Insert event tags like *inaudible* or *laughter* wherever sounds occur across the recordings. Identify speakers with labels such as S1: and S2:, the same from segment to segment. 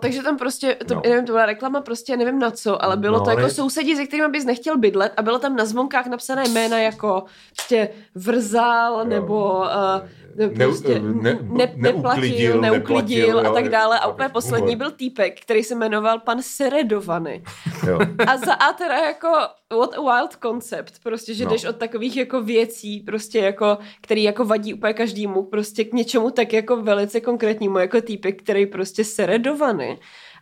S1: Takže tam prostě, to,
S2: No.
S1: nevím, to byla reklama prostě, nevím na co, ale bylo
S2: No,
S1: to jako sousedí, se kterými bys nechtěl bydlet a bylo tam na zvonkách napsané jména jako prostě Vrzal nebo uh,
S2: Ne-
S1: prostě
S2: ne-
S1: ne, ne,
S2: neuklidil,
S1: neplatil, neuklidil a tak
S2: jo,
S1: dále. A
S2: jo,
S1: úplně poslední byl týpek, který se jmenoval pan Seredovany.
S2: Jo.
S1: A za A teda jako what a wild concept, prostě, že
S2: no.
S1: jdeš od takových jako věcí, prostě jako, který jako vadí úplně každému, prostě k něčemu tak jako velice konkrétnímu, jako týpek, který prostě seredovany.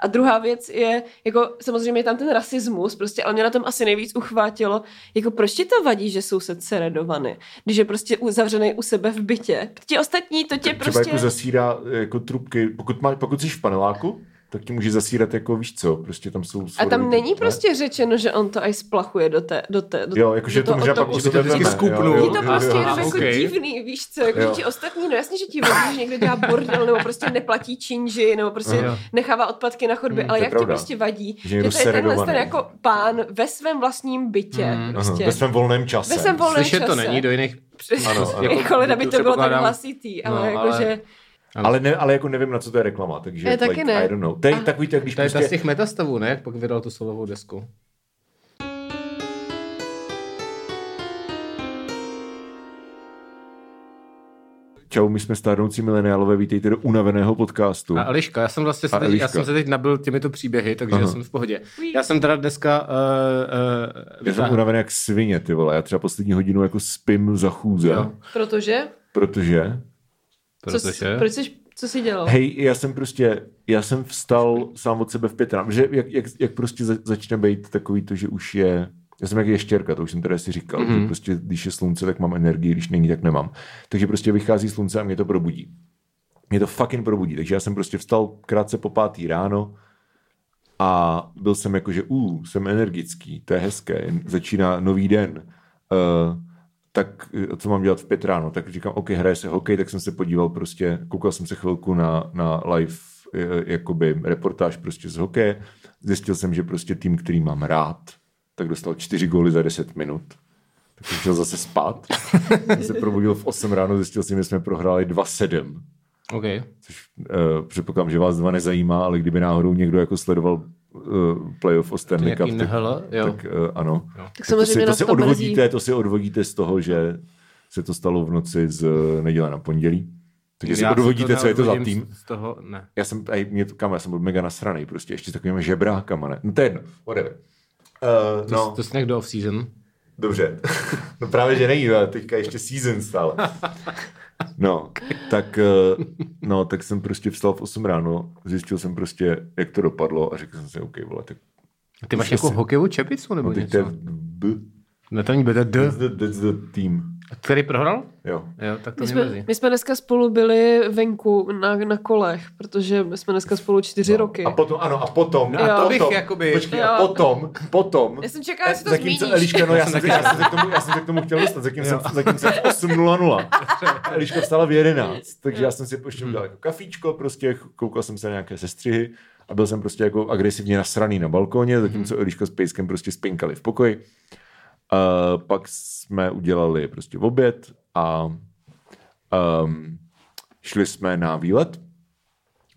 S1: A druhá věc je, jako samozřejmě je tam ten rasismus, prostě, ale mě na tom asi nejvíc uchvátilo, jako proč ti to vadí, že soused seredovany, když je prostě uzavřený u sebe v bytě. Ti ostatní, to tě
S2: Třeba
S1: prostě...
S2: jako zasírá jako trubky, pokud, má, pokud jsi v paneláku, tak ti může zasírat jako víš co, prostě tam jsou
S1: A tam není
S2: ne?
S1: prostě řečeno, že on to aj splachuje do té, do té, do,
S2: Jo, jakože to možná pak že
S3: to vždycky skupnu.
S2: jo, jo,
S1: Je to
S2: jo,
S1: prostě
S2: jo,
S1: jenom
S2: jo.
S1: jako
S3: ok.
S1: divný, víš co, jako
S2: Jo.
S1: že ti ostatní, no jasně, že ti vadí, že někdo dělá bordel, nebo prostě neplatí činži, nebo prostě
S3: Aha.
S1: nechává odpadky na chodbě,
S2: Mm,
S1: ale
S2: to
S1: jak ti prostě vadí,
S2: Že
S1: že, to je tenhle ten jako pán ve svém vlastním bytě,
S3: Mm.
S2: Aha,
S1: prostě.
S2: ve svém volném čase.
S1: Ve svém volném
S3: Slyšet to
S1: čase.
S3: není, do jiných...
S1: Přesně.
S2: Ano, ano. *laughs*
S1: Jako leda by to bylo tak hlasitý, ale
S3: No,
S1: jako
S3: ale-
S1: že...
S2: Ale, ne, ale jako nevím, na co to je reklama, takže
S1: Já taky
S2: like,
S1: ne.
S2: I don't know. To je takový, tak když
S3: To je ta z
S2: prostě...
S3: těch metastavů, ne? Jak pak vydal tu solovou desku.
S2: Čau, my jsme stárnoucí mileniálové, vítejte do unaveného podcastu.
S3: A Eliška, já jsem vlastně se teď, já jsem se teď nabil těmito příběhy, takže
S2: Aha.
S3: já jsem v pohodě. Já jsem teda dneska uh, uh,
S2: Já jsem unavený jak svině, ty vole. Já třeba poslední hodinu jako spím za chůze,
S3: Jo.
S1: Protože?
S2: protože...
S1: Co, jsi-
S3: Protože...
S1: proč jsi, co jsi dělal?
S2: Hej, já jsem prostě, já jsem vstal sám od sebe v pět ráno, že jak, jak, jak prostě za, začne být takový to, že už je, já jsem jak ještěrka, to už jsem tady si říkal, mm-hmm. že prostě když je slunce, tak mám energii, když není, tak nemám. Takže prostě vychází slunce a mě to probudí. Mě to fucking probudí, takže já jsem prostě vstal krátce po pátý ráno a byl jsem jako, že uh, jsem energický, to je hezké, začíná nový den. Uh, tak eh, co mám dělat v pět ráno? Tak říkám, OK, hraje se hokej, tak jsem se podíval prostě, koukal jsem se chvilku na, na live eh, jakoby reportáž prostě z hokeje. Zjistil jsem, že prostě tým, který mám rád, tak dostal čtyři góly za 10 minut. Tak jsem šel zase spát. *laughs* Jsem se probudil v 8 ráno, zjistil jsem, že jsme prohráli 2-7
S3: OK.
S2: což uh, předpokládám, že vás dva nezajímá, ale kdyby náhodou někdo jako sledoval playoff o Stanley Cup, tak,
S3: jo.
S2: tak uh, ano.
S1: Tak
S2: to si,
S1: samozřejmě
S2: to si
S1: to mrzí.
S2: odvodíte, to si odvodíte z toho, že se to stalo v noci z uh, neděle na pondělí. Takže si
S3: si
S2: odvodíte, co je to za tým.
S3: Z toho, ne.
S2: Já jsem, aj, mě to, kam, já jsem byl mega nasranej, prostě ještě s takovými žebrákama, ne? No to je jedno, whatever. Uh,
S3: To,
S2: no,
S3: to jsi někdo off-season.
S2: Dobře. *laughs* No právě, že není, ale teďka ještě season stále. *laughs* No, tak, eh, no, tak jsem prostě vstal v 8 ráno, zjistil jsem prostě, jak to dopadlo a řekl jsem si, OK, vole, tak
S3: Ty máš
S2: Už
S3: nějakou
S2: asi-
S3: hokejovou čepicu nebo
S2: no, teď to je
S3: něco?
S2: B,
S3: Ne, to není BT D.
S2: that's the, that's the team.
S3: Který prohrál?
S2: Jo.
S3: Jo, tak to
S1: My jsme, my jsme dneska spolu byli venku na, na kolech, protože my jsme dneska spolu čtyři roky.
S2: A potom, ano, a potom,
S3: No a to
S1: Jo.
S3: bych
S2: potom,
S3: jakoby-
S2: počkej,
S1: Jo.
S2: a potom, potom,
S1: Já jsem čekala, že to
S2: zatímco
S1: zmíníš.
S2: Eliška, no já jsem, *laughs* já, jsem se k tomu, já jsem se k tomu chtěl dostat, zatím jsem, zatím jsem v 8.00. Eliška vstala v 11, takže já jsem si ještě udělal jako kafíčko, prostě koukal jsem se na nějaké sestřihy a byl jsem prostě jako agresivně nasraný na balkóně, zatímco Eliška s Pejskem prostě spinkali v pokoji. Uh, pak jsme udělali prostě oběd a um, šli jsme na výlet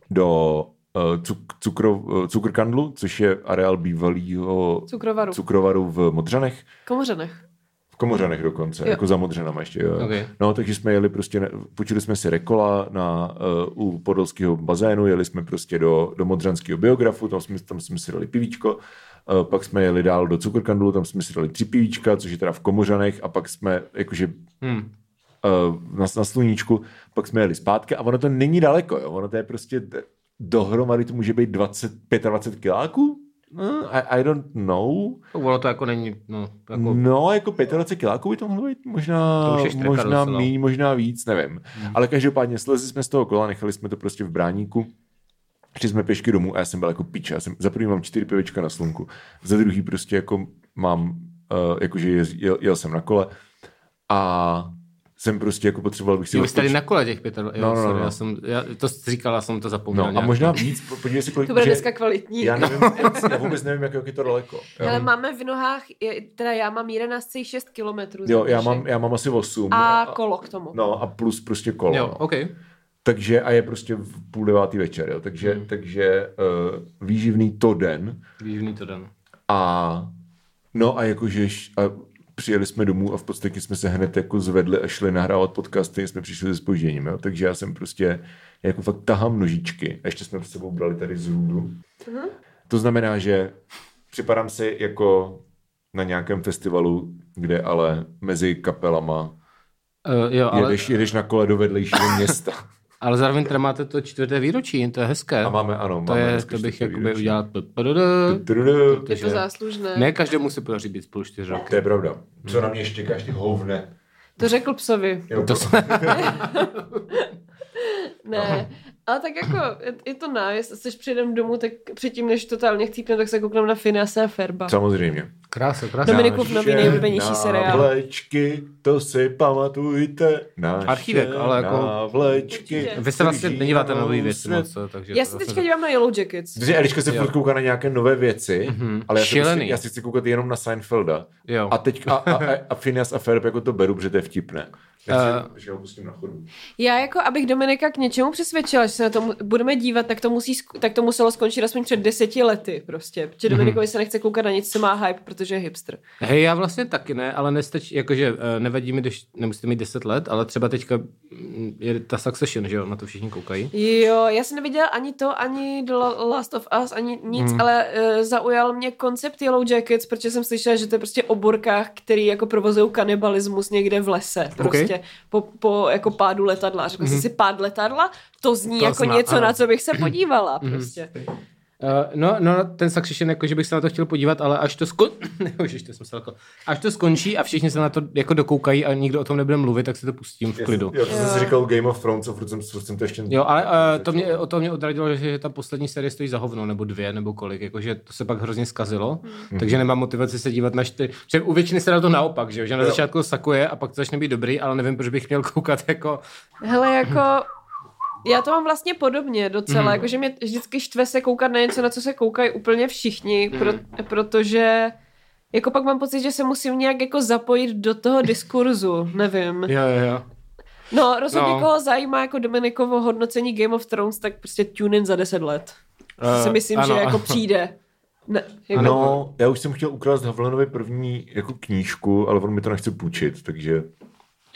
S2: do uh, cuk, cukro, uh, cukrkandlu, což je areál bývalého
S1: Cukrovaru.
S2: cukrovaru v Modřanech.
S1: Komořanech.
S2: V Komořanech dokonce,
S1: Jo.
S2: jako za Modřanama ještě. Jo.
S3: Ok.
S2: No, takže jsme jeli prostě, počuli jsme si rekola na, uh, u podolského bazénu, jeli jsme prostě do, do Modřanského biografu, tam jsme, tam jsme si dali pivíčko, uh, pak jsme jeli dál do Cukrkandlu, tam jsme si dali tři pivíčka, což je teda v Komořanech, a pak jsme jakože
S3: Hmm.
S2: uh, na, na sluníčku, pak jsme jeli zpátky a ono to není daleko, jo? ono to je prostě dohromady to může být 20, 25 kiláků? No, I, I don't know.
S3: Ono to jako není, no, jako,
S2: No, jako 25 kiláků by to mohlo být možná, možná
S3: docela.
S2: míň, možná víc, nevím. Hmm. Ale každopádně slezli jsme z toho kola, nechali jsme to prostě v bráníku. Šli jsme pěšky domů a já jsem byl jako piča. Já jsem, za první mám čtyři pivička na slunku, za druhý prostě jako mám, uh, jakože jel, jel, jel, jsem na kole a jsem prostě jako potřeboval bych si
S3: Jo, jste tady na kole těch pět, jo,
S2: No, no, no,
S3: sorry,
S2: no.
S3: já jsem, já, to jsi říkal, já jsem to zapomněl.
S2: No a možná víc, po- podívej se, kolik,
S1: To bude dneska kvalitní.
S2: já nevím, *laughs* já vůbec nevím, jak, je to daleko.
S1: Ale máme v nohách, teda já mám 11,6 kilometrů.
S2: jo já, mám, já mám asi 8.
S1: A kolo k tomu.
S2: No a plus prostě kolo.
S3: Jo,
S2: no.
S3: OK.
S2: Takže a je prostě v půl devátý večer, jo, takže, hmm. takže uh, výživný to den
S3: Výživný to den.
S2: a no a jakože a přijeli jsme domů a v podstatě jsme se hned jako zvedli a šli nahrávat podcasty, jsme přišli se spožděním, jo, takže já jsem prostě jako fakt tahám nožičky a ještě jsme s sebou brali tady z růdu. To znamená, že připadám si jako na nějakém festivalu, kde ale mezi kapelama
S3: Uh, jo, ale,
S2: jedeš, jedeš na kole do vedlejšího města. *laughs*
S3: ale zároveň teda máte to čtvrté výročí, to je hezké.
S2: A máme, ano,
S3: to,
S2: máme
S3: je, to bych jakoby udělal...
S1: Je to záslužné.
S3: ne každému se podaří být spolu čtyři roky.
S2: To je pravda. Co na mě čekáš, ty hovne.
S1: To řekl psovi.
S2: Jo,
S3: To
S2: to... *laughs*
S1: Ne, ale tak jako, je, je to nájezd, když přijdem domů, tak předtím, než totálně chcípne, tak se kouknem na Finasa a Ferba.
S2: Samozřejmě.
S3: Krása, krása.
S1: Dominikův nový nejoblíbenější
S2: na
S1: seriál.
S2: vlečky, to si pamatujte. Naše
S3: Archívek, ale jako-
S2: Na vlečky.
S3: Vy se vlastně nedíváte na nový věci moc, takže...
S1: Já se
S3: zase-
S1: teďka dívám na Yellow Jackets.
S2: Protože Eliška se furt kouká na nějaké nové věci,
S3: Mhm.
S2: ale já, se
S3: Šílený.
S2: prostě, já si chci koukat jenom na Seinfelda.
S3: Jo.
S2: A teď a, a, a, a Phineas a Ferb jako to beru, protože to je vtipné. Já
S3: Eh.
S2: si, že ho pustím na chodu.
S1: Já jako, abych Dominika k něčemu přesvědčila, že se na to budeme dívat, tak to, musí, tak to muselo skončit aspoň před deseti lety prostě. Protože Dominikovi se nechce koukat na nic, co má hype, protože je hipster.
S3: Hej, já vlastně taky ne, ale nestačí, jakože eh, nevadí mi, když nemusíte mít 10 let, ale třeba teďka mm, je ta Succession, že jo, na to všichni koukají.
S1: Jo, já jsem neviděla ani to, ani The La- Last of Us, ani nic,
S3: Hmm.
S1: ale uh, zaujal mě koncept Yellow Jackets, protože jsem slyšela, že to je prostě o borkách, který jako provozují kanibalismus někde v lese, prostě po, po jako pádu letadla. Řekla jsem si pád letadla, to zní.
S3: To
S1: jako
S3: zná,
S1: něco,
S3: ano.
S1: na co bych se *clears throat* podívala,
S3: Mhm.
S1: prostě.
S3: Uh, no, no, ten Succession, jako, že bych se na to chtěl podívat, ale až to skončí, *laughs* Ježiš, to jsem se jako, až to skončí a všichni se na to jako dokoukají a nikdo o tom nebude mluvit, tak si to pustím v klidu.
S2: Jo, to jsem si říkal Game of Thrones, a furt jsem, furt jsem to ještě...
S3: Jo, ale uh, to mě, o to mě odradilo, že ta poslední série stojí za hovno, nebo dvě, nebo kolik, jakože to se pak hrozně zkazilo,
S2: Hmm.
S3: takže nemám motivaci se dívat na čtyři. Že u většiny se dá to naopak, že, jo? že na
S2: Jo.
S3: začátku sakuje a pak to začne být dobrý, ale nevím, proč bych měl koukat jako...
S1: Hele, jako... Já to mám vlastně podobně docela, mm. jakože mě vždycky štve se koukat na něco, na co se koukají úplně všichni, mm. pro, protože jako pak mám pocit, že se musím nějak jako zapojit do toho diskurzu, *laughs* nevím.
S3: Jo, jo, jo.
S1: No, rozhodně
S3: No.
S1: koho zajímá jako Dominikovo hodnocení Game of Thrones, tak prostě tune in za 10 let. Uh,
S3: Eh,
S1: si myslím,
S3: ano.
S1: že jako *laughs* přijde. Ne, jako,
S2: No, já už jsem chtěl ukrást Havlanovi první jako knížku, ale on mi to nechce půjčit, takže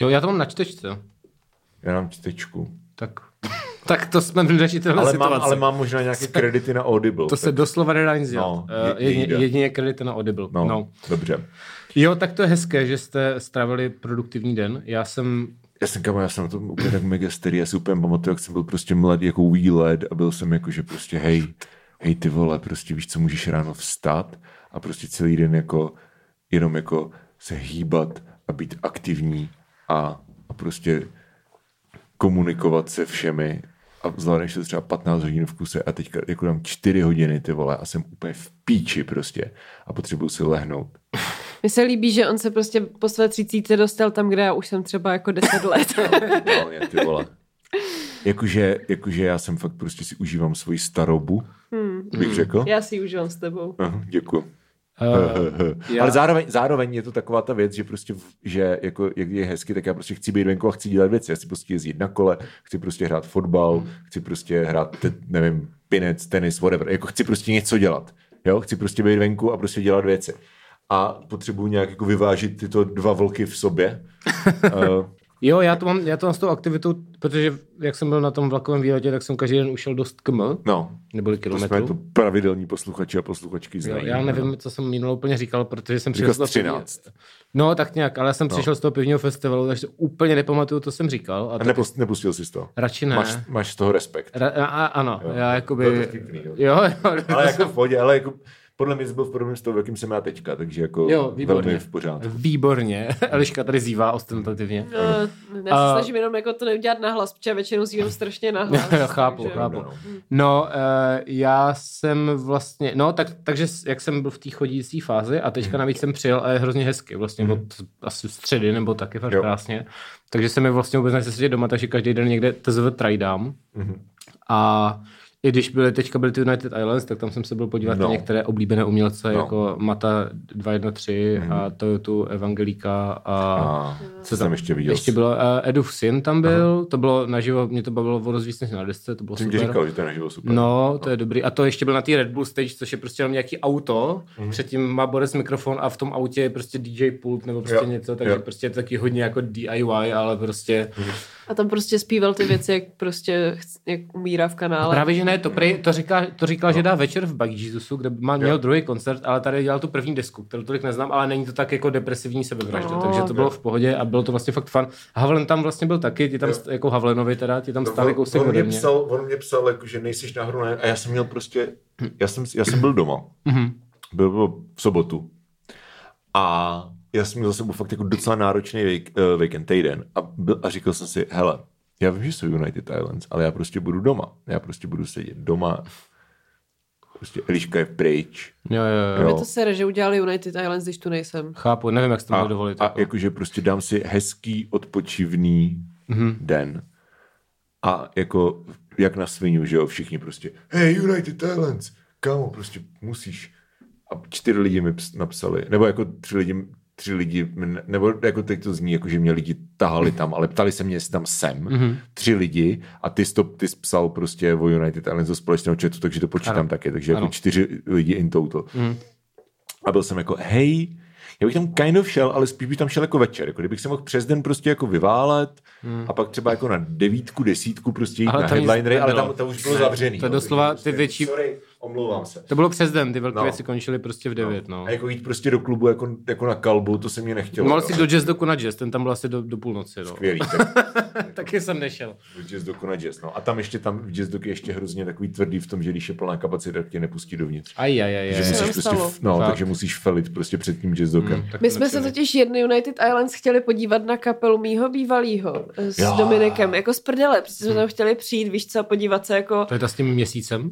S3: Jo, já to mám na čtečce.
S2: já dám čtečku.
S3: Tak, tak to jsme v nečitelné
S2: Ale
S3: situaci.
S2: mám, ale mám možná nějaké kredity na Audible.
S3: To se doslova nedá nic dělat.
S2: No,
S3: No,
S2: je-
S3: jedině,
S2: jde.
S3: jedině kredity na Audible.
S2: No,
S3: No.
S2: no, dobře.
S3: Jo, tak to je hezké, že jste strávili produktivní den. Já jsem...
S2: Já jsem, kamo, já jsem na tom úplně tak mega starý, já si úplně pamatuju, jak jsem byl prostě mladý jako lad a byl jsem jako, že prostě hej, hej ty vole, prostě víš, co můžeš ráno vstat a prostě celý den jako jenom jako se hýbat a být aktivní a, a prostě komunikovat se všemi a zvládneš to třeba 15 hodin v kuse a teďka jako dám 4 hodiny ty vole a jsem úplně v píči prostě a potřebuju si lehnout.
S1: Mně se líbí, že on se prostě po své třicíce dostal tam, kde já už jsem třeba jako 10 *laughs* let.
S2: Reálně, ty vole. Jakože, jakože já jsem fakt prostě si užívám svoji starobu, hmm. bych řekl.
S1: já si ji užívám s tebou.
S2: Aha, děkuji.
S3: Uh, já-
S2: Ale zároveň, zároveň je to taková ta věc, že prostě, že jako, jak je hezky, tak já prostě chci být venku a chci dělat věci. Já chci prostě jezdit na kole, chci prostě hrát fotbal, chci prostě hrát, te, nevím, pinec, tenis, whatever. Jako chci prostě něco dělat. Jo? Chci prostě být venku a prostě dělat věci. A potřebuji nějak jako vyvážit tyto dva vlky v sobě. uh, *laughs*
S3: Jo, já to, mám, já to mám s tou aktivitou, protože jak jsem byl na tom vlakovém výletě, tak jsem každý den ušel dost km,
S2: no,
S3: neboli
S2: to jsme
S3: kilometrů.
S2: to pravidelní posluchači a posluchačky
S3: Jo,
S2: znají.
S3: já nevím, co jsem minule úplně říkal, protože jsem
S2: Říkal
S3: přišel
S2: jsi
S3: z toho
S2: 13.
S3: pivního- No, tak nějak, ale já jsem přišel z toho pivního festivalu, takže úplně nepamatuju, to jsem říkal. A
S2: A
S3: tak
S2: nepust, nepustil jsi to.
S3: radši ne.
S2: Máš, máš z toho respekt.
S3: Ra, a, ano,
S2: Jo.
S3: já jakoby...
S2: To vtipný, jo.
S3: jo, jo,
S2: Ale jako v pohodě, ale jako podle mě byl v podobném stavu, jakým jsem já teďka, takže jako
S3: jo, výborně.
S2: velmi v pořádku.
S3: Výborně. *laughs* Eliška tady zývá ostentativně.
S1: No, já se
S3: A-
S1: snažím jenom jako to neudělat nahlas, protože většinou zjím strašně nahlas. *laughs*
S3: Jo, chápu,
S1: takže-
S3: chápu.
S2: No,
S3: No, uh, já jsem vlastně, no, tak, takže jak jsem byl v té chodící fázi a teďka navíc jsem přijel a je hrozně hezky, vlastně od asi středy nebo taky fakt krásně. Takže se mi vlastně vůbec nechce sedět doma, takže každý den někde tzv trajdám.
S2: Mhm.
S3: A I když byly teďka byly ty United Islands, tak tam jsem se byl podívat
S2: No.
S3: na některé oblíbené umělce,
S2: No.
S3: Jako Mata 213 a Toyotu Evangelika a...
S2: A co jsem ještě viděl?
S3: Ještě bylo, uh, Edův syn tam byl, to bylo naživo, mě to bavilo o rozvíc než na desce, to bylo
S2: Jsem
S3: super.
S2: říkal, že to je naživo super.
S3: No, to je dobrý. A to ještě byl na té Red Bull stage, což je prostě jenom nějaký auto,
S2: Mhm.
S3: předtím má Boris mikrofon a v tom autě je prostě DJ pult nebo prostě
S2: Jo,
S3: něco, takže
S2: jo.
S3: prostě je to taky hodně jako DIY, ale prostě...
S1: A tam prostě zpíval ty věci, jak prostě jak umírá v kanále.
S3: Právě, že ne, to, prej, to, říká, to říkal, že dá večer v Bug Jesusu, kde má, měl druhý koncert, ale tady dělal tu první desku, kterou tolik neznám, ale není to tak jako depresivní sebevražda,
S1: No.
S3: takže to bylo v pohodě a bylo to vlastně fakt fun. Havlen tam vlastně byl taky, ti tam,
S2: Jo.
S3: jako Havlenovi teda, ti tam
S2: No,
S3: stáli
S2: on,
S3: kousek
S2: on, mě
S3: mě.
S2: psal, on mě psal, jako, že nejsiš na hru, ne? A já jsem měl prostě, já jsem, já jsem byl doma.
S3: Mhm.
S2: Byl, byl v sobotu. A já jsem měl za sebou fakt jako docela náročný uh, weekend, týden. A, byl, a říkal jsem si, hele, já vím, že jsou United Islands, ale já prostě budu doma. Já prostě budu sedět doma. Prostě Eliška je pryč.
S3: Jo, jo, jo.
S2: Jo.
S1: to sere, že udělali United Islands, když tu nejsem.
S3: Chápu, nevím, jak jsi to
S2: A,
S3: mohl dovolit.
S2: a
S3: jako.
S2: jakože prostě dám si hezký, odpočivný
S3: Mhm.
S2: den. A jako, jak na svinu, že jo, všichni prostě, hey, United Islands, kámo, prostě musíš. A čtyři lidi mi ps- napsali, nebo jako tři lidi, tři lidi, nebo jako teď to zní, jako že mě lidi tahali tam, ale ptali se mě, jestli tam jsem.
S3: Mhm.
S2: Mm-hmm. Tři lidi a ty jsi, to, ty jsi psal prostě o United Islands do společného chatu, takže to počítám
S3: Ano.
S2: taky, takže
S3: Ano.
S2: jako čtyři lidi in total.
S3: Mhm.
S2: A byl jsem jako, hej, já bych tam kind of šel, ale spíš bych tam šel jako večer. Jako kdybych se mohl přes den prostě jako vyválet a pak třeba jako na devítku, desítku prostě jít
S3: Hmm. Ale
S2: na
S3: tam
S2: headlinery, ale tam to už bylo zavřený.
S3: to je
S2: no,
S3: doslova ty větší-
S2: Sorry, omlouvám se.
S3: To bylo přes den, ty velké
S2: No.
S3: věci končily prostě v 9, no.
S2: A jako jít prostě do klubu jako, jako na kalbu, to se mě nechtělo.
S3: Mohl
S2: no.
S3: si do jazz doku na jazz, ten tam byl asi do, do půlnoci, no.
S2: Skvělý, *laughs* tak
S3: Taky jsem nešel.
S2: do jazz doku na jazz. No. A tam ještě tam v jazz doku je ještě hrozně takový tvrdý v tom, že když je plná kapacita, tak tě nepustí dovnitř.
S3: Aj, aj, aj,
S2: že
S3: aj,
S1: se
S2: musíš prostě,
S1: stalo.
S2: no,
S3: Fakt.
S2: takže musíš felit prostě před tím jazz dokem.
S3: Tak
S1: My jsme se totiž jedny United Islands chtěli podívat na kapelu mýho bývalýho s
S2: Jo.
S1: Dominikem, jako z prdele, protože jsme tam chtěli přijít, víš co, podívat se jako...
S3: To je ta s tím měsícem?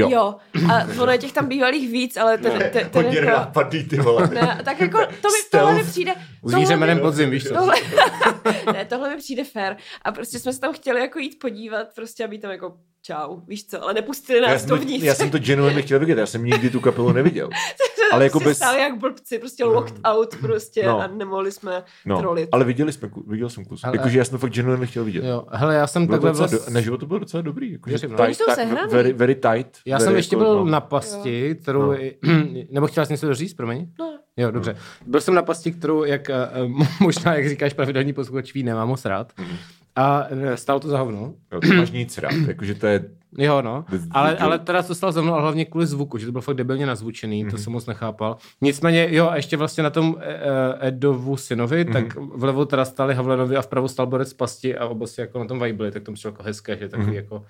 S2: Jo.
S1: Jo, a ono je těch tam bývalých víc, ale ten, ten, ten
S2: Hodně
S1: jako...
S2: nápadný, ty vole.
S1: Ne, tak jako to mi, tohle mi přijde...
S3: Zvíře jménem podzim, víš co?
S1: Tohle, *laughs* ne, tohle mi přijde fér. A prostě jsme se tam chtěli jako jít podívat, prostě aby tam jako čau, víš co, ale nepustili nás
S2: to,
S1: dovnitř.
S2: já jsem to genuinely chtěl vidět, já jsem nikdy tu kapelu neviděl. *laughs* ale jako
S1: prostě
S2: bez...
S1: stáli jak blbci, prostě locked out prostě
S2: No.
S1: a nemohli jsme
S2: No,
S1: trolit.
S2: ale viděli jsme, viděl jsem kus. Jakože já jsem to fakt genuinely chtěl vidět.
S3: Jo, hele, já jsem
S2: Bylo
S3: takhle vlastně...
S2: do, na život to bylo docela dobrý. Jakože
S3: Věřím, no.
S2: tight,
S1: jsou
S2: tak, very, very tight.
S3: Já
S2: very
S3: jsem ještě
S2: jako,
S3: byl
S2: no.
S3: na pasti, kterou...
S2: No. *clears throat*
S3: Nebo chtěla jsi něco doříct, promiň?
S1: No.
S3: Jo, dobře. Byl jsem na pasti, kterou, jak eh, *laughs* možná, jak říkáš, pravidelný posluchač ví, nemám moc rád.
S2: Mhm.
S3: A stalo to za hovno.
S2: Jo, to máš nic rád. *clears throat* Jakože to je...
S3: Jo, no. Ale, ale teda to stalo za mnou, ale hlavně kvůli zvuku, že to bylo fakt debilně nazvučený,
S2: Mhm.
S3: to jsem moc nechápal. Nicméně, jo, a ještě vlastně na tom eh, eh, Edovu synovi,
S2: Mhm.
S3: tak vlevo teda stali Havlenovi a vpravo stal Borec pasti a oba si jako na tom vibili, tak to přišlo jako hezké, že takový
S2: Mhm.
S3: jako...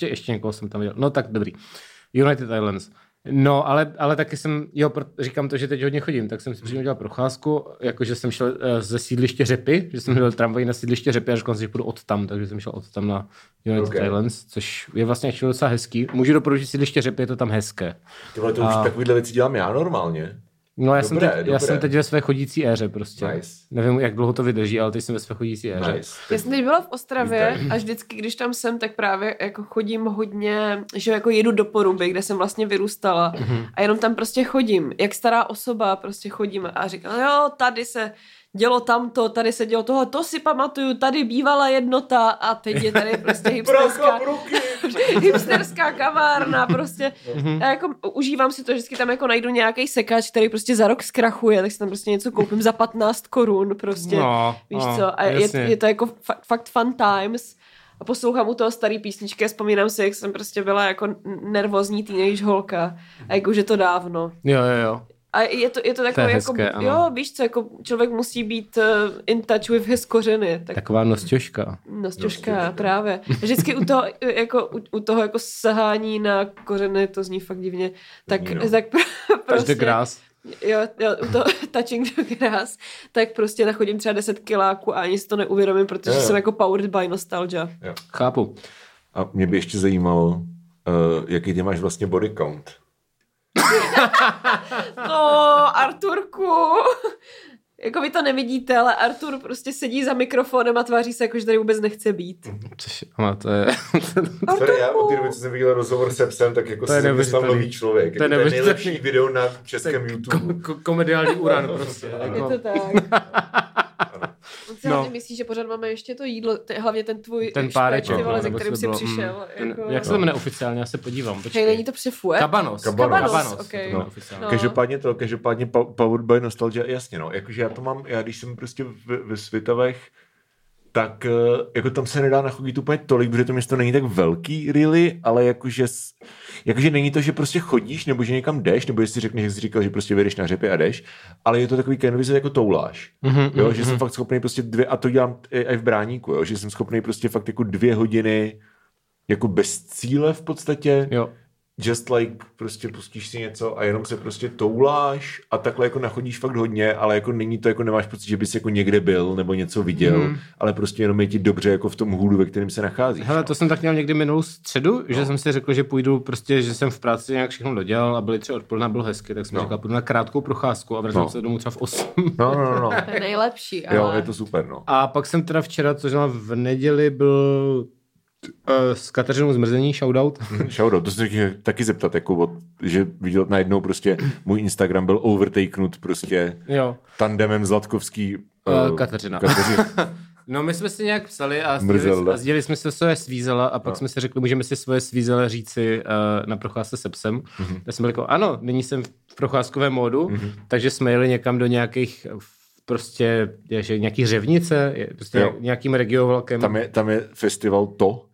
S3: Že ještě někoho jsem tam viděl. No tak dobrý. United Islands. No, ale, ale taky jsem, jo, říkám to, že teď hodně chodím, tak jsem si přímo dělal procházku, jakože jsem šel uh, ze sídliště Řepy, že jsem měl tramvaj na sídliště Řepy a řekl jsem, že půjdu od tam, takže jsem šel od tam na United
S2: Okay.
S3: Islands, což je vlastně ještě docela hezký. Můžu doporučit sídliště Řepy, je to tam hezké.
S2: Ty vole, to už
S3: A-
S2: takovýhle věci dělám já normálně.
S3: No já, jsem,
S2: Dobré,
S3: teď, já
S2: dobré.
S3: jsem teď ve své chodící éře prostě.
S2: Nice.
S3: Nevím, jak dlouho to vydrží, ale teď jsem ve své chodící éře.
S2: Nice.
S1: Já jsem teď byla v Ostravě a vždycky, když tam jsem, tak právě jako chodím hodně, že jako jedu do Poruby, kde jsem vlastně vyrůstala
S2: Mhm.
S1: a jenom tam prostě chodím. Jak stará osoba prostě chodím a říkám, jo, tady se dělo tamto, tady se dělo tohle, to si pamatuju, tady bývala jednota a teď je tady prostě *laughs* hipsterská, *laughs* hipsterská kavárna prostě.
S2: Mhm.
S1: A jako užívám si to, že vždycky tam jako najdu nějaký sekač, který prostě za rok zkrachuje, tak si tam prostě něco koupím za 15 korun prostě.
S3: No,
S1: Víš
S3: no,
S1: co? A je,
S3: jasně.
S1: je to jako fa- fakt fun times. A poslouchám u toho starý písničky a vzpomínám si, jak jsem prostě byla jako nervózní teenage holka. A jako, že to dávno.
S3: Jo, jo, jo.
S1: A je to, je to takové,
S3: je
S1: jako,
S3: hezké, ano.
S1: jo, víš co, jako člověk musí být uh, in touch with his kořeny. Tak
S3: Taková nosťoška.
S1: Nostěžka,
S2: Nostěžka.
S1: právě. Vždycky u toho, jako, u, u toho jako sahání na kořeny, to zní fakt divně, tak,
S2: Zní, no.
S1: tak pro,
S3: Touch
S1: prostě,
S3: grass.
S1: Jo, jo, u toho *laughs* touching the grass, tak prostě nachodím třeba 10 kiláků a ani si to neuvědomím, protože
S2: Jo, jo.
S1: jsem jako powered by nostalgia.
S2: Jo.
S3: Chápu.
S2: A mě by ještě zajímalo, uh, jaký ty máš vlastně body count. *laughs*
S1: No, Arturku, Jako vy to nevidíte, ale Artur prostě sedí za mikrofonem a tváří se jako, že tady vůbec nechce být.
S3: Což, ale to je... *laughs*
S2: Sorry, já od té doby, co jsem viděl rozhovor se psem, tak jako
S3: To
S2: jsem
S3: neuvěřitelný.
S2: nový člověk.
S3: To je
S2: To je, jako to je nejlepší video na českém YouTube.
S3: Ko- ko- komediální *laughs* uran prostě.
S1: Je
S3: Jako.
S1: to tak. On si
S3: No.
S1: hlavně myslí, že pořád máme ještě to jídlo, t- hlavně ten tvůj
S3: Ten páreček,
S1: ty vole,
S3: no,
S1: ze
S3: nebo
S1: kterým jsi
S3: bylo,
S1: přišel.
S3: mm, ten,
S1: jako...
S3: Jak se to jmenuje oficiálně? Já se podívám. Počkej.
S1: Hej, není to přefuet?
S3: Kabanos.
S2: Kabanos.
S1: Kabanos, okej.
S3: jmenuje
S2: No.
S3: oficiálně.
S1: No.
S2: Každopádně to, každopádně Powered by Nostalgia, jasně no, jakože já to mám, já když jsem prostě ve, ve Svitavech, tak eh, jako tam se nedá nachodit úplně tolik, protože to město není tak velký, really, ale jakože, jakože není to, že prostě chodíš, nebo že někam jdeš, nebo jestli řekneš, jak jsi říkal, že prostě vyjdeš na řepy a jdeš, ale je to takový canvas jako touláš.
S3: Mhm,
S2: jo,
S3: mhm,
S2: že jsem fakt schopný prostě dvě, a to dělám i i v bráníku, jo, že jsem schopný prostě fakt jako dvě hodiny jako bez cíle v podstatě,
S3: Jo.
S2: Just like prostě pustíš si něco a jenom se prostě touláš a takhle jako nachodíš fakt hodně, ale jako není to jako nemáš pocit, že bys jako někde byl nebo něco viděl, mm. ale prostě jenom je ti dobře jako v tom hůlu, ve kterém se nacházíš.
S3: Hele,
S2: no.
S3: to jsem tak měl někdy minulou středu, no. že jsem si řekl, že půjdu prostě, že jsem v práci nějak všechno dodělal a byly třeba odpoledne, bylo hezky, tak jsem
S2: No.
S3: říkal, půjdu na krátkou procházku a vrátím
S2: No.
S3: se domů třeba v 8.
S2: No, no, no, no.
S1: To *laughs* je nejlepší, ale...
S2: Jo, je to super, no.
S3: A pak jsem teda včera, což v neděli, byl s Kateřinou Zmrzení, shoutout.
S2: Shoutout, to se chtěl taky zeptat, jako od, že viděl najednou prostě můj Instagram byl overtakenut prostě
S3: jo.
S2: tandemem Zlatkovský
S3: Uh, Kateřina.
S2: Kateřina. *laughs*
S3: No my jsme si nějak psali a sdělili, a sdělili jsme si svoje svízela a pak
S2: No.
S3: jsme si řekli, můžeme si svoje svízele říci uh, na procházce se psem.
S2: Mhm.
S3: Mm-hmm. Tak jsme jako, ano, nyní jsem v procházkovém módu, mm-hmm. takže jsme jeli někam do nějakých prostě je, že nějaký řevnice, je, prostě
S2: Jo.
S3: nějakým regionálkem.
S2: Tam je, tam je festival To,